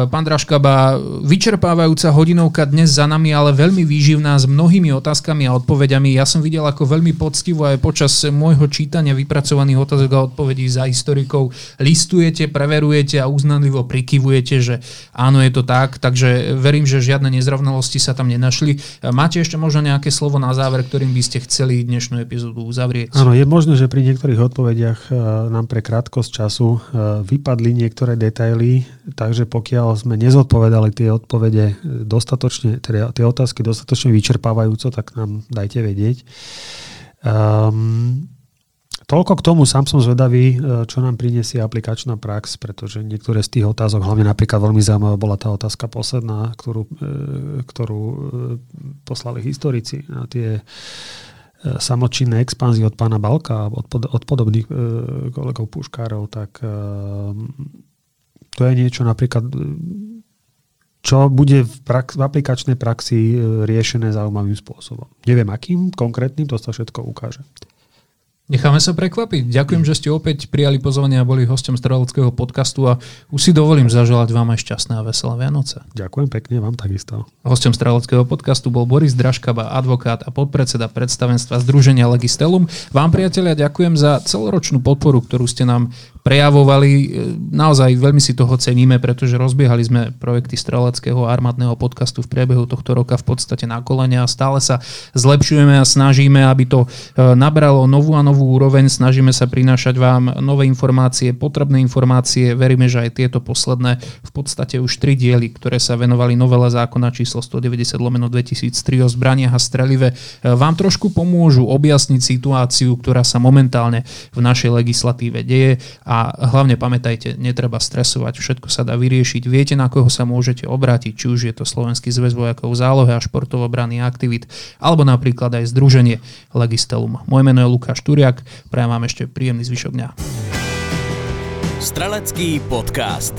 pán Draškaba, vyčerpávajúca hodinovka dnes za nami, ale veľmi výživná s mnohými otázkami a odpovediami. Ja som videl ako veľmi poctivo aj počas môjho čítania vypracovaných otázok a odpovedí za historikov. Listujete, preverujete a uznanlivo prikyvujete, že áno, je to tak, takže verím, že žiadne nezrovnalosti sa tam nenašli. E, máte ešte možno nejaké slovo na záver, ktorým by ste chceli dnešnú epizódu uzavrieť? Áno, je možné, že niektorých odpovediach e, nám pre krátkosť času e, vypadli niektoré detaily, takže pokiaľ sme nezodpovedali tie odpovede dostatočne, teda tie otázky dostatočne vyčerpávajúco, tak nám dajte vedieť. Um, Toľko k tomu, sám som zvedavý, e, čo nám priniesie aplikačná prax, pretože niektoré z tých otázok, hlavne napríklad veľmi zaujímavá bola tá otázka posledná, ktorú, ktorú poslali historici na tie samočinné expanzie od pána Balka, od, od podobných e, kolegov puškárov, tak e, to je niečo napríklad, čo bude v, prax, v aplikačnej praxi e, riešené zaujímavým spôsobom. Neviem akým konkrétnym, to sa všetko ukáže. Necháme sa prekvapiť. Ďakujem, že ste opäť prijali pozvanie a boli hostom Streleckého podcastu a už si dovolím zaželať vám aj šťastné a veselé Vianoce. Ďakujem pekne, vám takisto. Hostom Streleckého podcastu bol Boris Draškaba, advokát a podpredseda predstavenstva Združenia Legistelum. Vám, priatelia, ďakujem za celoročnú podporu, ktorú ste nám prejavovali. E, naozaj veľmi si toho ceníme, pretože rozbiehali sme projekty streleckého armádneho podcastu v priebehu tohto roka v podstate na kolene a stále sa zlepšujeme a snažíme, aby to e, nabralo novú a novú úroveň, snažíme sa prinášať vám nové informácie, potrebné informácie, veríme, že aj tieto posledné, v podstate už tri diely, ktoré sa venovali novele zákona číslo 190 lomeno 2003 o zbraniach a strelive, vám trošku pomôžu objasniť situáciu, ktorá sa momentálne v našej legislatíve deje a hlavne pamätajte, netreba stresovať, všetko sa dá vyriešiť, viete na koho sa môžete obrátiť, či už je to Slovenský zväz vojakov zálohe a športovo-branný aktivít, alebo napríklad aj Združenie Legistelum. Moje meno je Lukáš Turiak, prajem vám ešte príjemný zvyšok dňa. Strelecký podcast.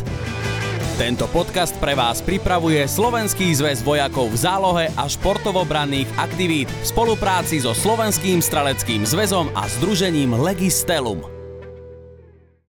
Tento podcast pre vás pripravuje Slovenský zväz vojakov v zálohe a športovo-branných aktivít v spolupráci so Slovenským streleckým zväzom a Združením Legistelum.